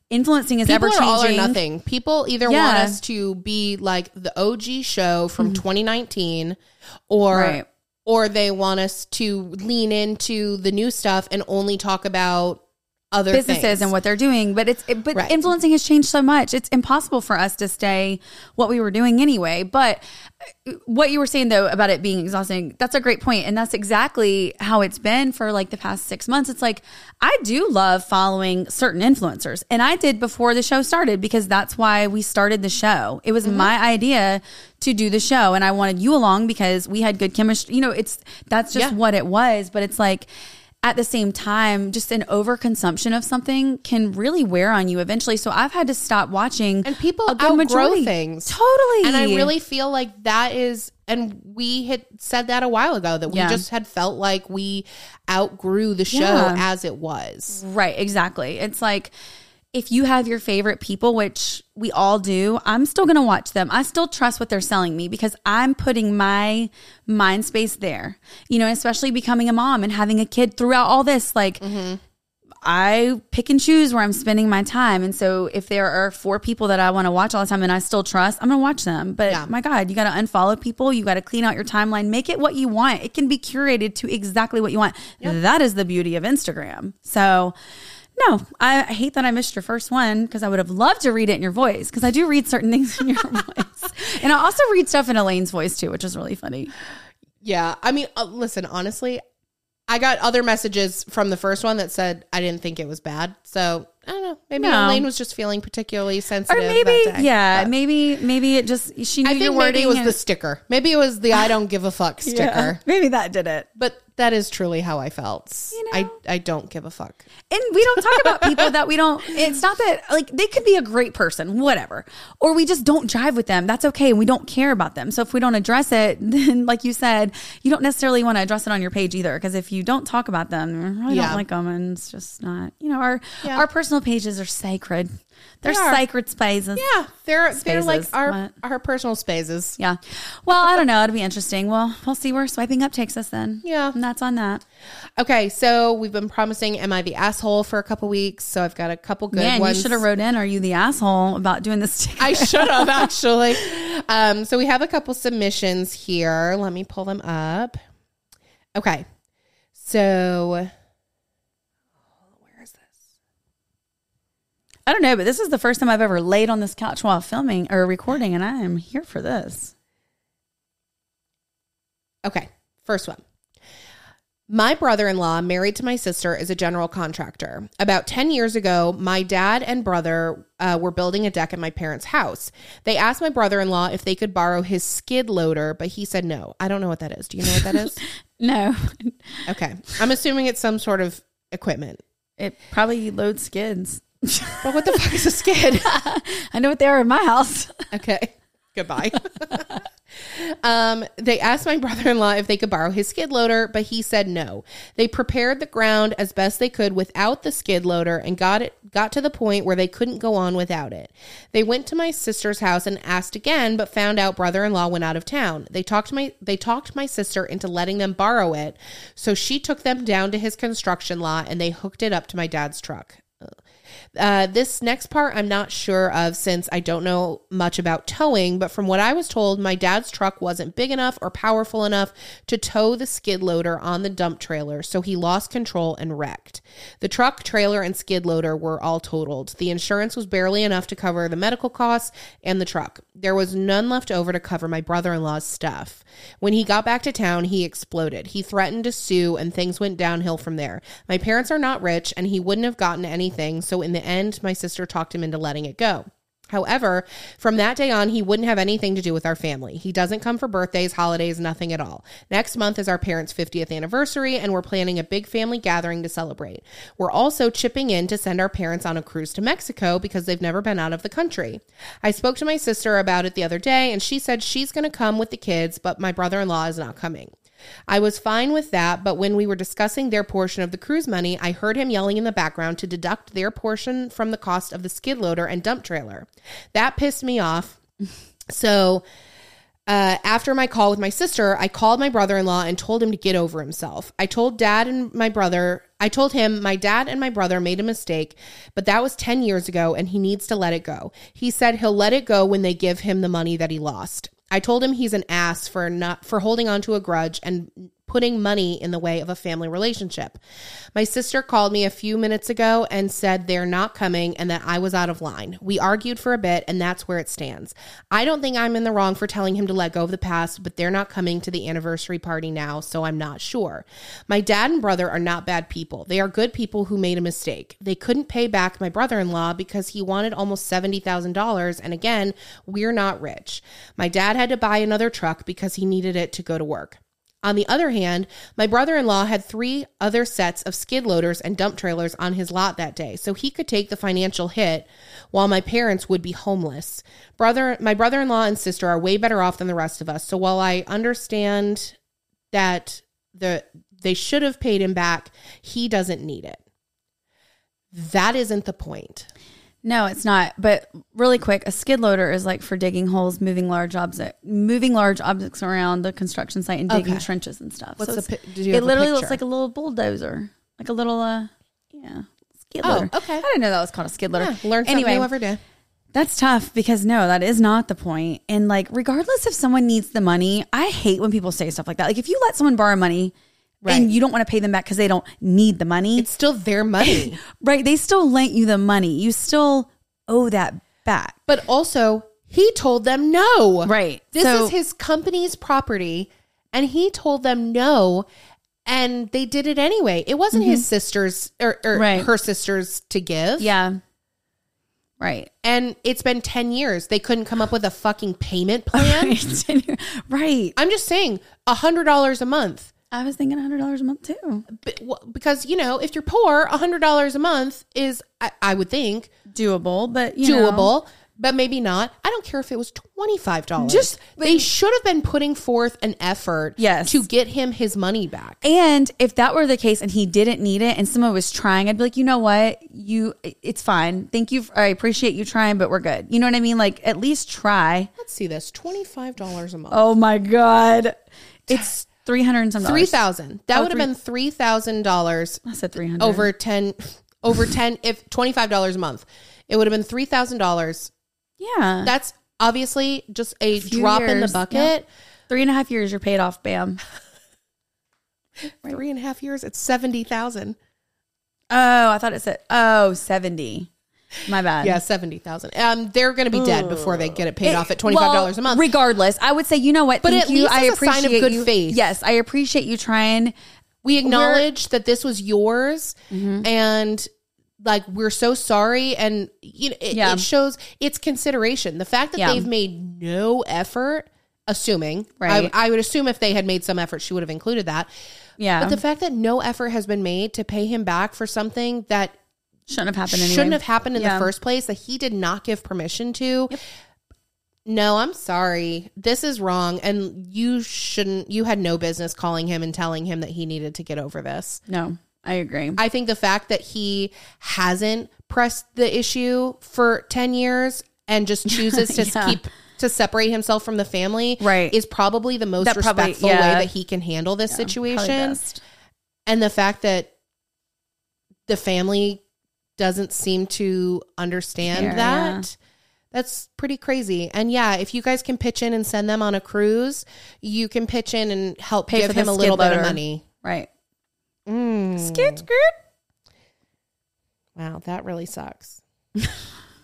influencing is People ever all or changing. nothing. People either Yeah. want us to be like the OG show from 2019 or Right. or they want us to lean into the new stuff and only talk about other businesses things. and what they're doing. But it's it, but Right. influencing has changed so much. It's impossible for us to stay what we were doing anyway. But uh, what you were saying though about it being exhausting, that's a great point, and that's exactly how it's been for like the past six months. It's like I do love following certain influencers, and I did before the show started because that's why we started the show. It was my idea to do the show, and I wanted you along because we had good chemistry. You know, it's that's just Yeah. what it was. But it's like at the same time, just an overconsumption of something can really wear on you eventually. So I've had to stop watching. and people outgrow majority. things Totally. and i really feel like that is and we had said that a while ago that we Yeah. just had felt like we outgrew the show Yeah. as it was Right, exactly. It's like if you have your favorite people, which we all do, I'm still going to watch them. I still trust what they're selling me because I'm putting my mind space there. You know, especially becoming a mom and having a kid throughout all this like I pick and choose where I'm spending my time. And so if there are four people that I want to watch all the time and I still trust, I'm going to watch them. But Yeah. my God, you got to unfollow people. You got to clean out your timeline. Make it what you want. It can be curated to exactly what you want. That is the beauty of Instagram. So, no, I, hate that I missed your first one because I would have loved to read it in your voice because I do read certain things in your voice. And I also read stuff in Elaine's voice too, which is really funny. yeah i mean uh, listen honestly i got other messages from the first one that said i didn't think it was bad so i don't know maybe No. elaine was just feeling particularly sensitive. Or maybe, day. yeah, But maybe, maybe it just, she knew i your think wording. maybe it was the sticker maybe it was the i don't give a fuck sticker Yeah, maybe that did it. but that is truly how i felt You i know? i don't give a fuck And we don't talk about people that we don't, it's not that, like, they could be a great person, whatever. Or we just don't jive with them. That's okay. We don't care about them. So if we don't address it, then, like you said, you don't necessarily want to address it on your page either. Because if you don't talk about them, you really Yeah. don't like them. And it's just not, you know, our, Yeah. our personal pages are sacred. They're They sacred spaces. yeah they're they're like our What? our personal spaces Yeah. Well, I don't know. It'll be interesting. Well, we'll see where swiping up takes us then. Yeah. And that's on that. Okay, so we've been promising "Am I the asshole?" for a couple weeks, so I've got a couple good Man, ones. you should have wrote in, Are you the asshole about doing this? I should have actually. Um, so we have a couple submissions here. Let me pull them up. Okay, so where is this? I don't know, but this is the first time I've ever laid on this couch while filming or recording, and I am here for this. Okay, first one. My brother in law, married to my sister, is a general contractor. About 10 years ago, my dad and brother uh, were building a deck at my parents' house. They asked my brother in law if they could borrow his skid loader, but he said no. I don't know what that is. Do you know what that is? No, Okay. I'm assuming it's some sort of equipment. it probably loads skids. But what the fuck is a skid? I know what they are in my house. Okay. Goodbye. um, they asked my brother in law if they could borrow his skid loader, but he said no. They prepared the ground as best they could without the skid loader and got it got to the point where they couldn't go on without it. They went to my sister's house and asked again, but found out brother-in-law went out of town. They talked my they talked my sister into letting them borrow it, so she took them down to his construction lot and they hooked it up to my dad's truck. Uh, this next part I'm not sure of since I don't know much about towing, but from what I was told, my dad's truck wasn't big enough or powerful enough to tow the skid loader on the dump trailer, so he lost control and wrecked. The truck, trailer, and skid loader were all totaled. The insurance was barely enough to cover the medical costs and the truck. There was none left over to cover my brother in law's stuff. When he got back to town, he exploded. He threatened to sue, and things went downhill from there. My parents are not rich, and he wouldn't have gotten anything, so in the end, my sister talked him into letting it go. However, from that day on, he wouldn't have anything to do with our family. He doesn't come for birthdays, holidays, nothing at all. Next month is our parents' 50th anniversary, and we're planning a big family gathering to celebrate. We're also chipping in to send our parents on a cruise to Mexico because they've never been out of the country. I spoke to my sister about it the other day, and she said she's going to come with the kids, but my brother in law is not coming. I was fine with that, but when we were discussing their portion of the cruise money, I heard him yelling in the background to deduct their portion from the cost of the skid loader and dump trailer. That pissed me off. So, uh, after my call with my sister, I called my brother in law and told him to get over himself. I told dad and my brother, I told him my dad and my brother made a mistake, but that was 10 years ago and he needs to let it go. He said he'll let it go when they give him the money that he lost. I told him he's an ass for not for holding on to a grudge and putting money in the way of a family relationship. My sister called me a few minutes ago and said they're not coming and that I was out of line. We argued for a bit and that's where it stands. I don't think I'm in the wrong for telling him to let go of the past, but they're not coming to the anniversary party now, so I'm not sure. My dad and brother are not bad people. They are good people who made a mistake. They couldn't pay back my brother in law because he wanted almost $70,000. And again, we're not rich. My dad had to buy another truck because he needed it to go to work. On the other hand, my brother in law had three other sets of skid loaders and dump trailers on his lot that day, so he could take the financial hit while my parents would be homeless. Brother, my brother in law and sister are way better off than the rest of us. So while I understand that the they should have paid him back, he doesn't need it. That isn't the point. No, it's not. But really quick, a skid loader is like for digging holes, moving large objects, moving large objects around the construction site and digging Okay. trenches and stuff. What's the pi- did you it have a literally picture? looks like a little bulldozer, like a little uh, yeah, skid Oh, loader. okay. I didn't know that was called a skid loader. Yeah, learn something anyway, new every day. That's tough because no, that is not the point. And like, regardless if someone needs the money, I hate when people say stuff like that. Like, if you let someone borrow money Right. and you don't want to pay them back because they don't need the money, It's still their money. right? They still lent you the money. You still owe that back. But also, he told them no. Right. This So- is his company's property, and he told them no, and they did it anyway. It wasn't his sister's or, or Mm-hmm. Right. her sister's to give. Yeah. Right. And it's been 10 years. They couldn't come up with a fucking payment plan. right. I'm just saying, $100 a month. I was thinking hundred dollars a month too. B- w- Because, you know, if you're poor, $100 a month is, I, I would think, Doable, but you know. doable, but maybe not. I don't care if it was $25. Just- they should have been putting forth an effort Yes. to get him his money back. And if that were the case and he didn't need it and someone was trying, I'd be like, you know what? You, it's fine. Thank you. I appreciate you trying, but we're good. You know what I mean? Like, at least try. Let's see this. $25 a month. Oh my God. It's 300 and some dollars. 3000 That Oh, would have three- been $3,000 I said 300. over 10 over 10 if $25 a month. It would have been $3,000. Yeah. That's obviously just a Few drop in the years, bucket. Three and a half years, you're paid off. Bam. Three and a half years, it's 70000 Oh, I thought it said, oh, 70. My bad. Yeah, 70000 Um, They're going to be dead before they get it paid It- off at $25 well, a month. Regardless, I would say, you know what? But Thank at you. least I it's a sign of appreciate good you. faith. Yes, I appreciate you trying. we acknowledge that this was yours Mm-hmm. and like we're so sorry and you know it, Yeah. it shows it's consideration the fact that Yeah. they've made no effort assuming Right. I, I would assume if they had made some effort she would have included that Yeah. but the fact that no effort has been made to pay him back for something that shouldn't have happened anyway. shouldn't have happened in Yeah. the first place that he did not give permission to no i'm sorry this is wrong and you shouldn't you had no business calling him and telling him that he needed to get over this No, I agree. I think the fact that he hasn't pressed the issue for 10 years and just chooses to Yeah. keep to separate himself from the family Right. is probably the most That probably- respectful yeah. way that he can handle this Probably situation. And the fact that the family doesn't seem to understand that. That's pretty crazy. And yeah, if you guys can pitch in and send them on a cruise, you can pitch in and help Pay give for him a skid little bit of money. Right. Mm. Skirt. Wow, that really sucks.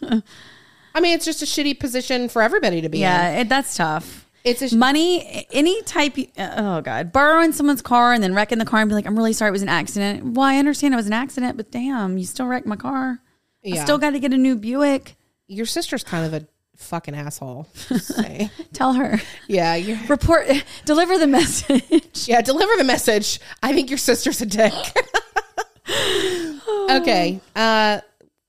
I mean, it's just a shitty position for everybody to be in. Yeah, that's tough. It's a sh- Money, any type. Oh God, borrowing someone's car and then wrecking the car and be like, "I'm really sorry, it was an accident." Well, I understand it was an accident, but damn, you still wrecked my car. I Yeah. still got to get a new Buick. your sister's kind of a fucking asshole. say. Tell her, yeah, you report, deliver the message. yeah, deliver the message. I think your sister's a dick. okay. Uh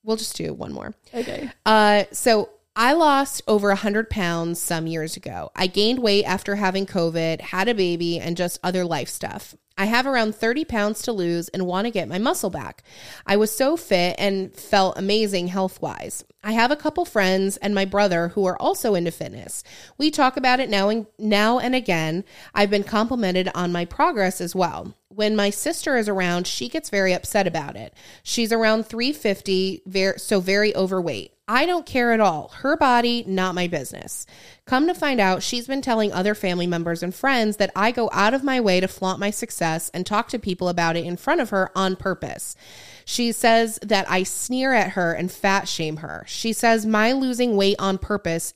we'll just do one more. Okay. Uh, so I lost over 100 pounds some years ago. I gained weight after having COVID, had a baby, and just other life stuff. I have around 30 pounds to lose and want to get my muscle back. I was so fit and felt amazing health wise. I have a couple friends and my brother who are also into fitness. We talk about it now and now and again. I've been complimented on my progress as well. When my sister is around, she gets very upset about it. She's around 350, very, so very overweight. I don't care at all. Her body, not my business. Come to find out, she's been telling other family members and friends that I go out of my way to flaunt my success and talk to people about it in front of her on purpose. She says that I sneer at her and fat shame her. She says my losing weight on purpose.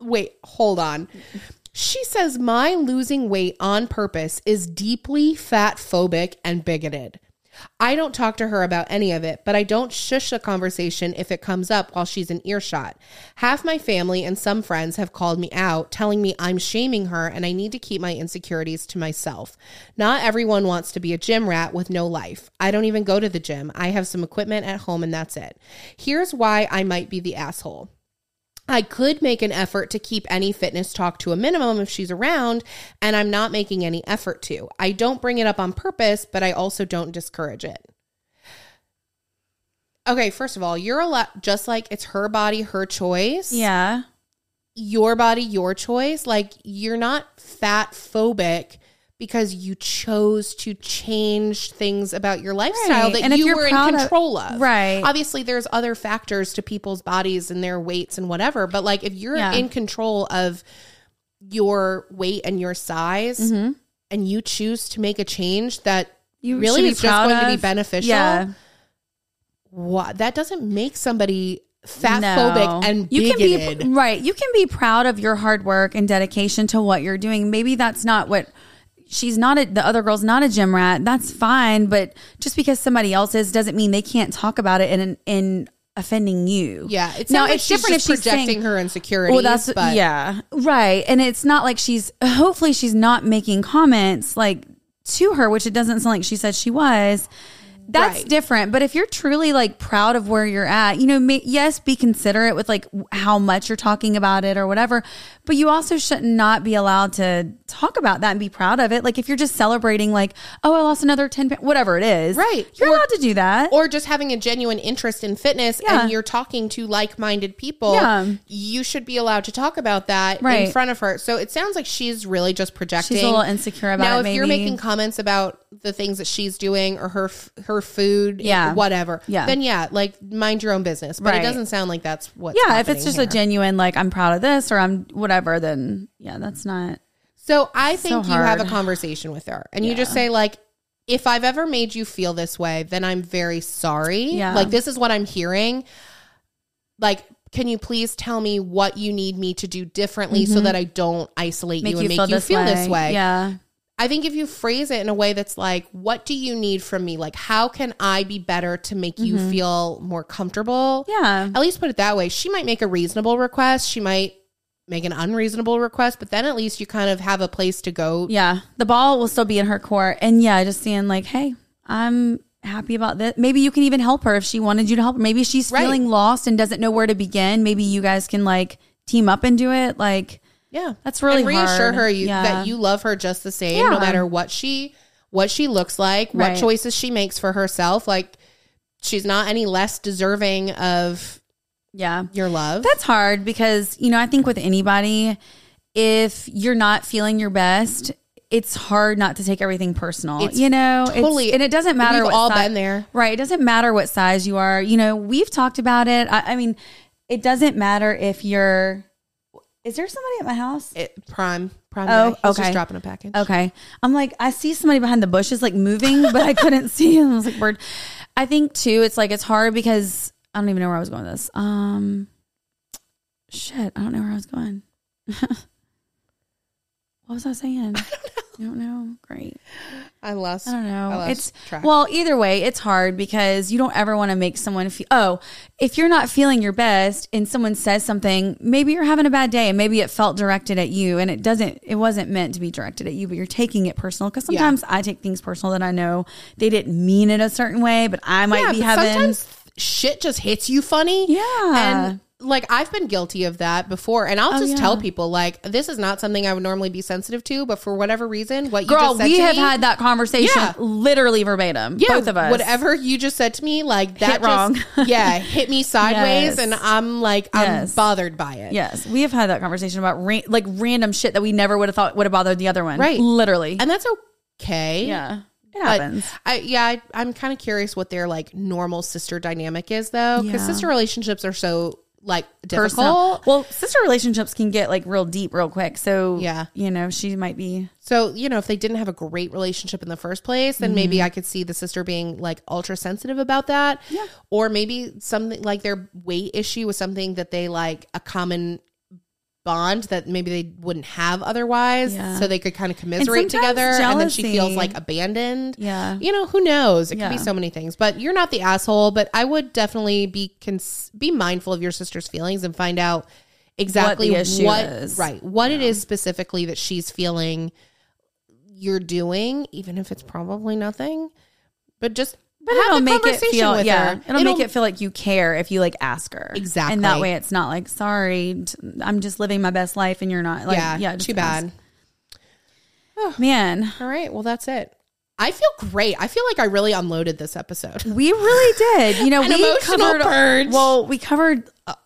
Wait, hold on. She says my losing weight on purpose is deeply fat phobic and bigoted. I don't talk to her about any of it, but I don't shush the conversation if it comes up while she's in earshot. Half my family and some friends have called me out, telling me I'm shaming her and I need to keep my insecurities to myself. Not everyone wants to be a gym rat with no life. I don't even go to the gym. I have some equipment at home and that's it. Here's why I might be the asshole. I could make an effort to keep any fitness talk to a minimum if she's around, and I'm not making any effort to. I don't bring it up on purpose, but I also don't discourage it. Okay, first of all, you're a lot just like it's her body, her choice. Yeah. Your body, your choice. Like you're not fat phobic because you chose to change things about your lifestyle Right. that And you were in proud of- control of. Right. Obviously, there's other factors to people's bodies and their weights and whatever, but like if you're Yeah. in control of your weight and your size and you choose to make a change that Mm-hmm. You really is just going to be beneficial, Yeah. what that doesn't make somebody fat No. phobic and you bigoted. can be right. You can be proud of your hard work and dedication to what you're doing. Maybe that's not what she's not. A, the other girl's not a gym rat. That's fine. But just because somebody else is doesn't mean they can't talk about it in in offending you. yeah, it's now like it's different if she's projecting saying, her insecurity. well, that's but yeah, right. And it's not like she's. Hopefully, she's not making comments like to her, which it doesn't sound like she said she was. That's Right. different. But if you're truly like proud of where you're at, you know, may, yes, be considerate with like how much you're talking about it or whatever. But you also should not be allowed to talk about that and be proud of it. Like if you're just celebrating, like, oh, I lost another 10 pounds, whatever it is. Right. You're Or- allowed to do that. or just having a genuine interest in fitness Yeah. and you're talking to like-minded people Yeah. you should be allowed to talk about that right. in front of her so it sounds like she's really just projecting She's a little insecure about now it, if you're making comments about the things that she's doing or her her food Yeah. whatever Yeah. then yeah like mind your own business but Right. it doesn't sound like that's what. yeah. If it's just here. a genuine, like, I'm proud of this or I'm whatever, then yeah, that's not. So I think So you have a conversation with her and you just say like if I've ever made you feel this way, then I'm very sorry. Yeah. Like this is what I'm hearing. Like can you please tell me what you need me to do differently so mm-hmm. that I don't isolate you and make you feel this way? Yeah. I think if you phrase it in a way that's like, what do you need from me? Like, how can I be better to make you feel more comfortable? Mm-hmm. Yeah. At least put it that way. She might make a reasonable request. She might make an unreasonable request, but then at least you kind of have a place to go. Yeah. The ball will still be in her court. And yeah, just seeing like, hey, I'm happy about this. Maybe you can even help her if she wanted you to help her. Maybe she's Right. feeling lost and doesn't know where to begin. Maybe you guys can like team up and do it. Like, Yeah. That's really and reassure hard. her you, Yeah. that you love her just the same, no matter what she what she looks like, what choices she makes for herself. Like she's not any less deserving of yeah. your love. That's hard because, you know, I think with anybody, if you're not feeling your best, it's hard not to take everything personal. It's you know, It's- totally- and it doesn't matter. we've what all si- been there. right? It doesn't matter what size you are. You know, we've talked about it. I, I mean, it doesn't matter if you're. Is there somebody at my house? It, prime prime. Oh, guy. He's okay. just dropping a package. Okay. I'm like, I see somebody behind the bushes like moving, but I couldn't see him. I was like, word. I think too, it's like, it's hard because I don't even know where I was going with this. Um, shit. I don't know where I was going. what was I saying? I don't know. You don't know? Great. I lost. I don't know. I it's track. well, either way, it's hard because you don't ever want to make someone feel. Oh, if you're not feeling your best and someone says something, maybe you're having a bad day and maybe it felt directed at you and it doesn't. It wasn't meant to be directed at you, but you're taking it personal because Yeah. sometimes I take things personal that I know they didn't mean it a certain way, but I might yeah, be having. sometimes shit just hits you funny. Yeah. and like I've been guilty of that before, and I'll Oh, just yeah. tell people like this is not something I would normally be sensitive to, but for whatever reason, what you Girl, just said we have me, had that conversation Yeah. literally verbatim. yeah, both of us. Whatever you just said to me, like that Hit wrong. just yeah hit me sideways, Yes. and I'm like I'm Yes. bothered by it. Yes, we have had that conversation about ra- like random shit that we never would have thought would have bothered the other one. Right. Literally. and that's okay. Yeah. It But happens. I yeah, I, I'm kind of curious what their like normal sister dynamic is though, because Yeah. sister relationships are so like difficult. Personal. Well, sister relationships can get like real deep real quick. So Yeah. you know, she might be So, you know, if they didn't have a great relationship in the first place, then maybe mm-hmm. I could see the sister being like ultra sensitive about that. Yeah. Or maybe something like their weight issue was something that they like a common bond that maybe they wouldn't have otherwise. Yeah. So they could kind of commiserate sometimes together. And then she feels like abandoned. Yeah. You know, who knows? It could be so many things. But you're not the asshole. But I would definitely be cons- be mindful of your sister's feelings and find out exactly what, issue is. right what it is specifically that she's feeling you're doing, even if it's probably nothing. But just But it'll make it feel with yeah. her. It'll, make it feel like you care if you like ask her Exactly. and that way it's not like sorry, I'm just living my best life and you're not. Like, yeah, yeah, too bad. Oh, Man, All right, well that's it. I feel great. I feel like I really unloaded this episode. we really did. You know, An we emotional covered. purge. Well, we covered a,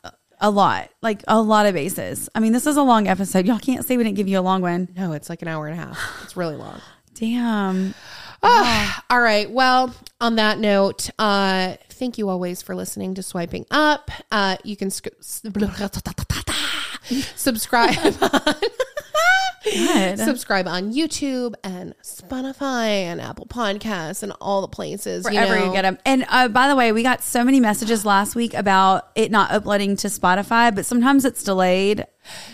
a lot, like a lot of bases. I mean, this is a long episode. Y'all can't say we didn't give you a long one. No, it's like an hour and a half. It's really long. Damn. Ah, all right. Well, on that note, uh, thank you always for listening to Swiping Up. Uh, you can sc- subscribe on, subscribe on YouTube and Spotify and Apple Podcasts and all the places. Wherever you, know. get them. And uh, by the way, we got so many messages last week about it not uploading to Spotify, but sometimes it's delayed.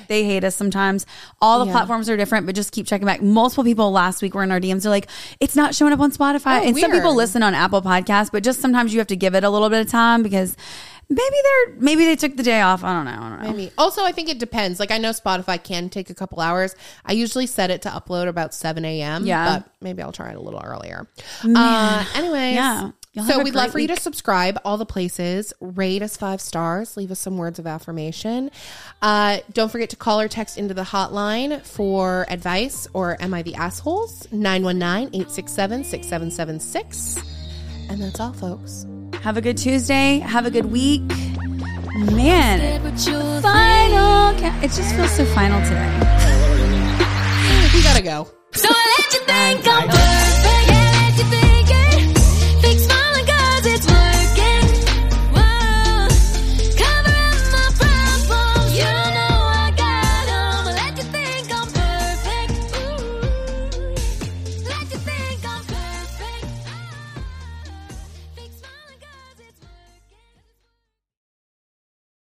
They hate us sometimes. All the Yeah. platforms are different, but just keep checking back. Multiple people last week were in our DMs. They're like, it's not showing up on Spotify. Oh, and some people listen on Apple Podcasts, but just sometimes you have to give it a little bit of time because maybe they're maybe they took the day off. I don't know. I don't know. Maybe. Also, I think it depends. Like, I know Spotify can take a couple hours. I usually set it to upload about 7 a.m. Yeah. But maybe I'll try it a little earlier. Uh, anyways. Yeah. Y'all So we'd love great for you to subscribe all the places, rate us five stars, leave us some words of affirmation. Uh, don't forget to call or text into the hotline for advice or Am I the Assholes? 919 867 6776. And that's all, folks. Have a good Tuesday. Have a good week. Man, Did what you final. ca- It just feels so final today. We gotta go. So I let you think I'm perfect.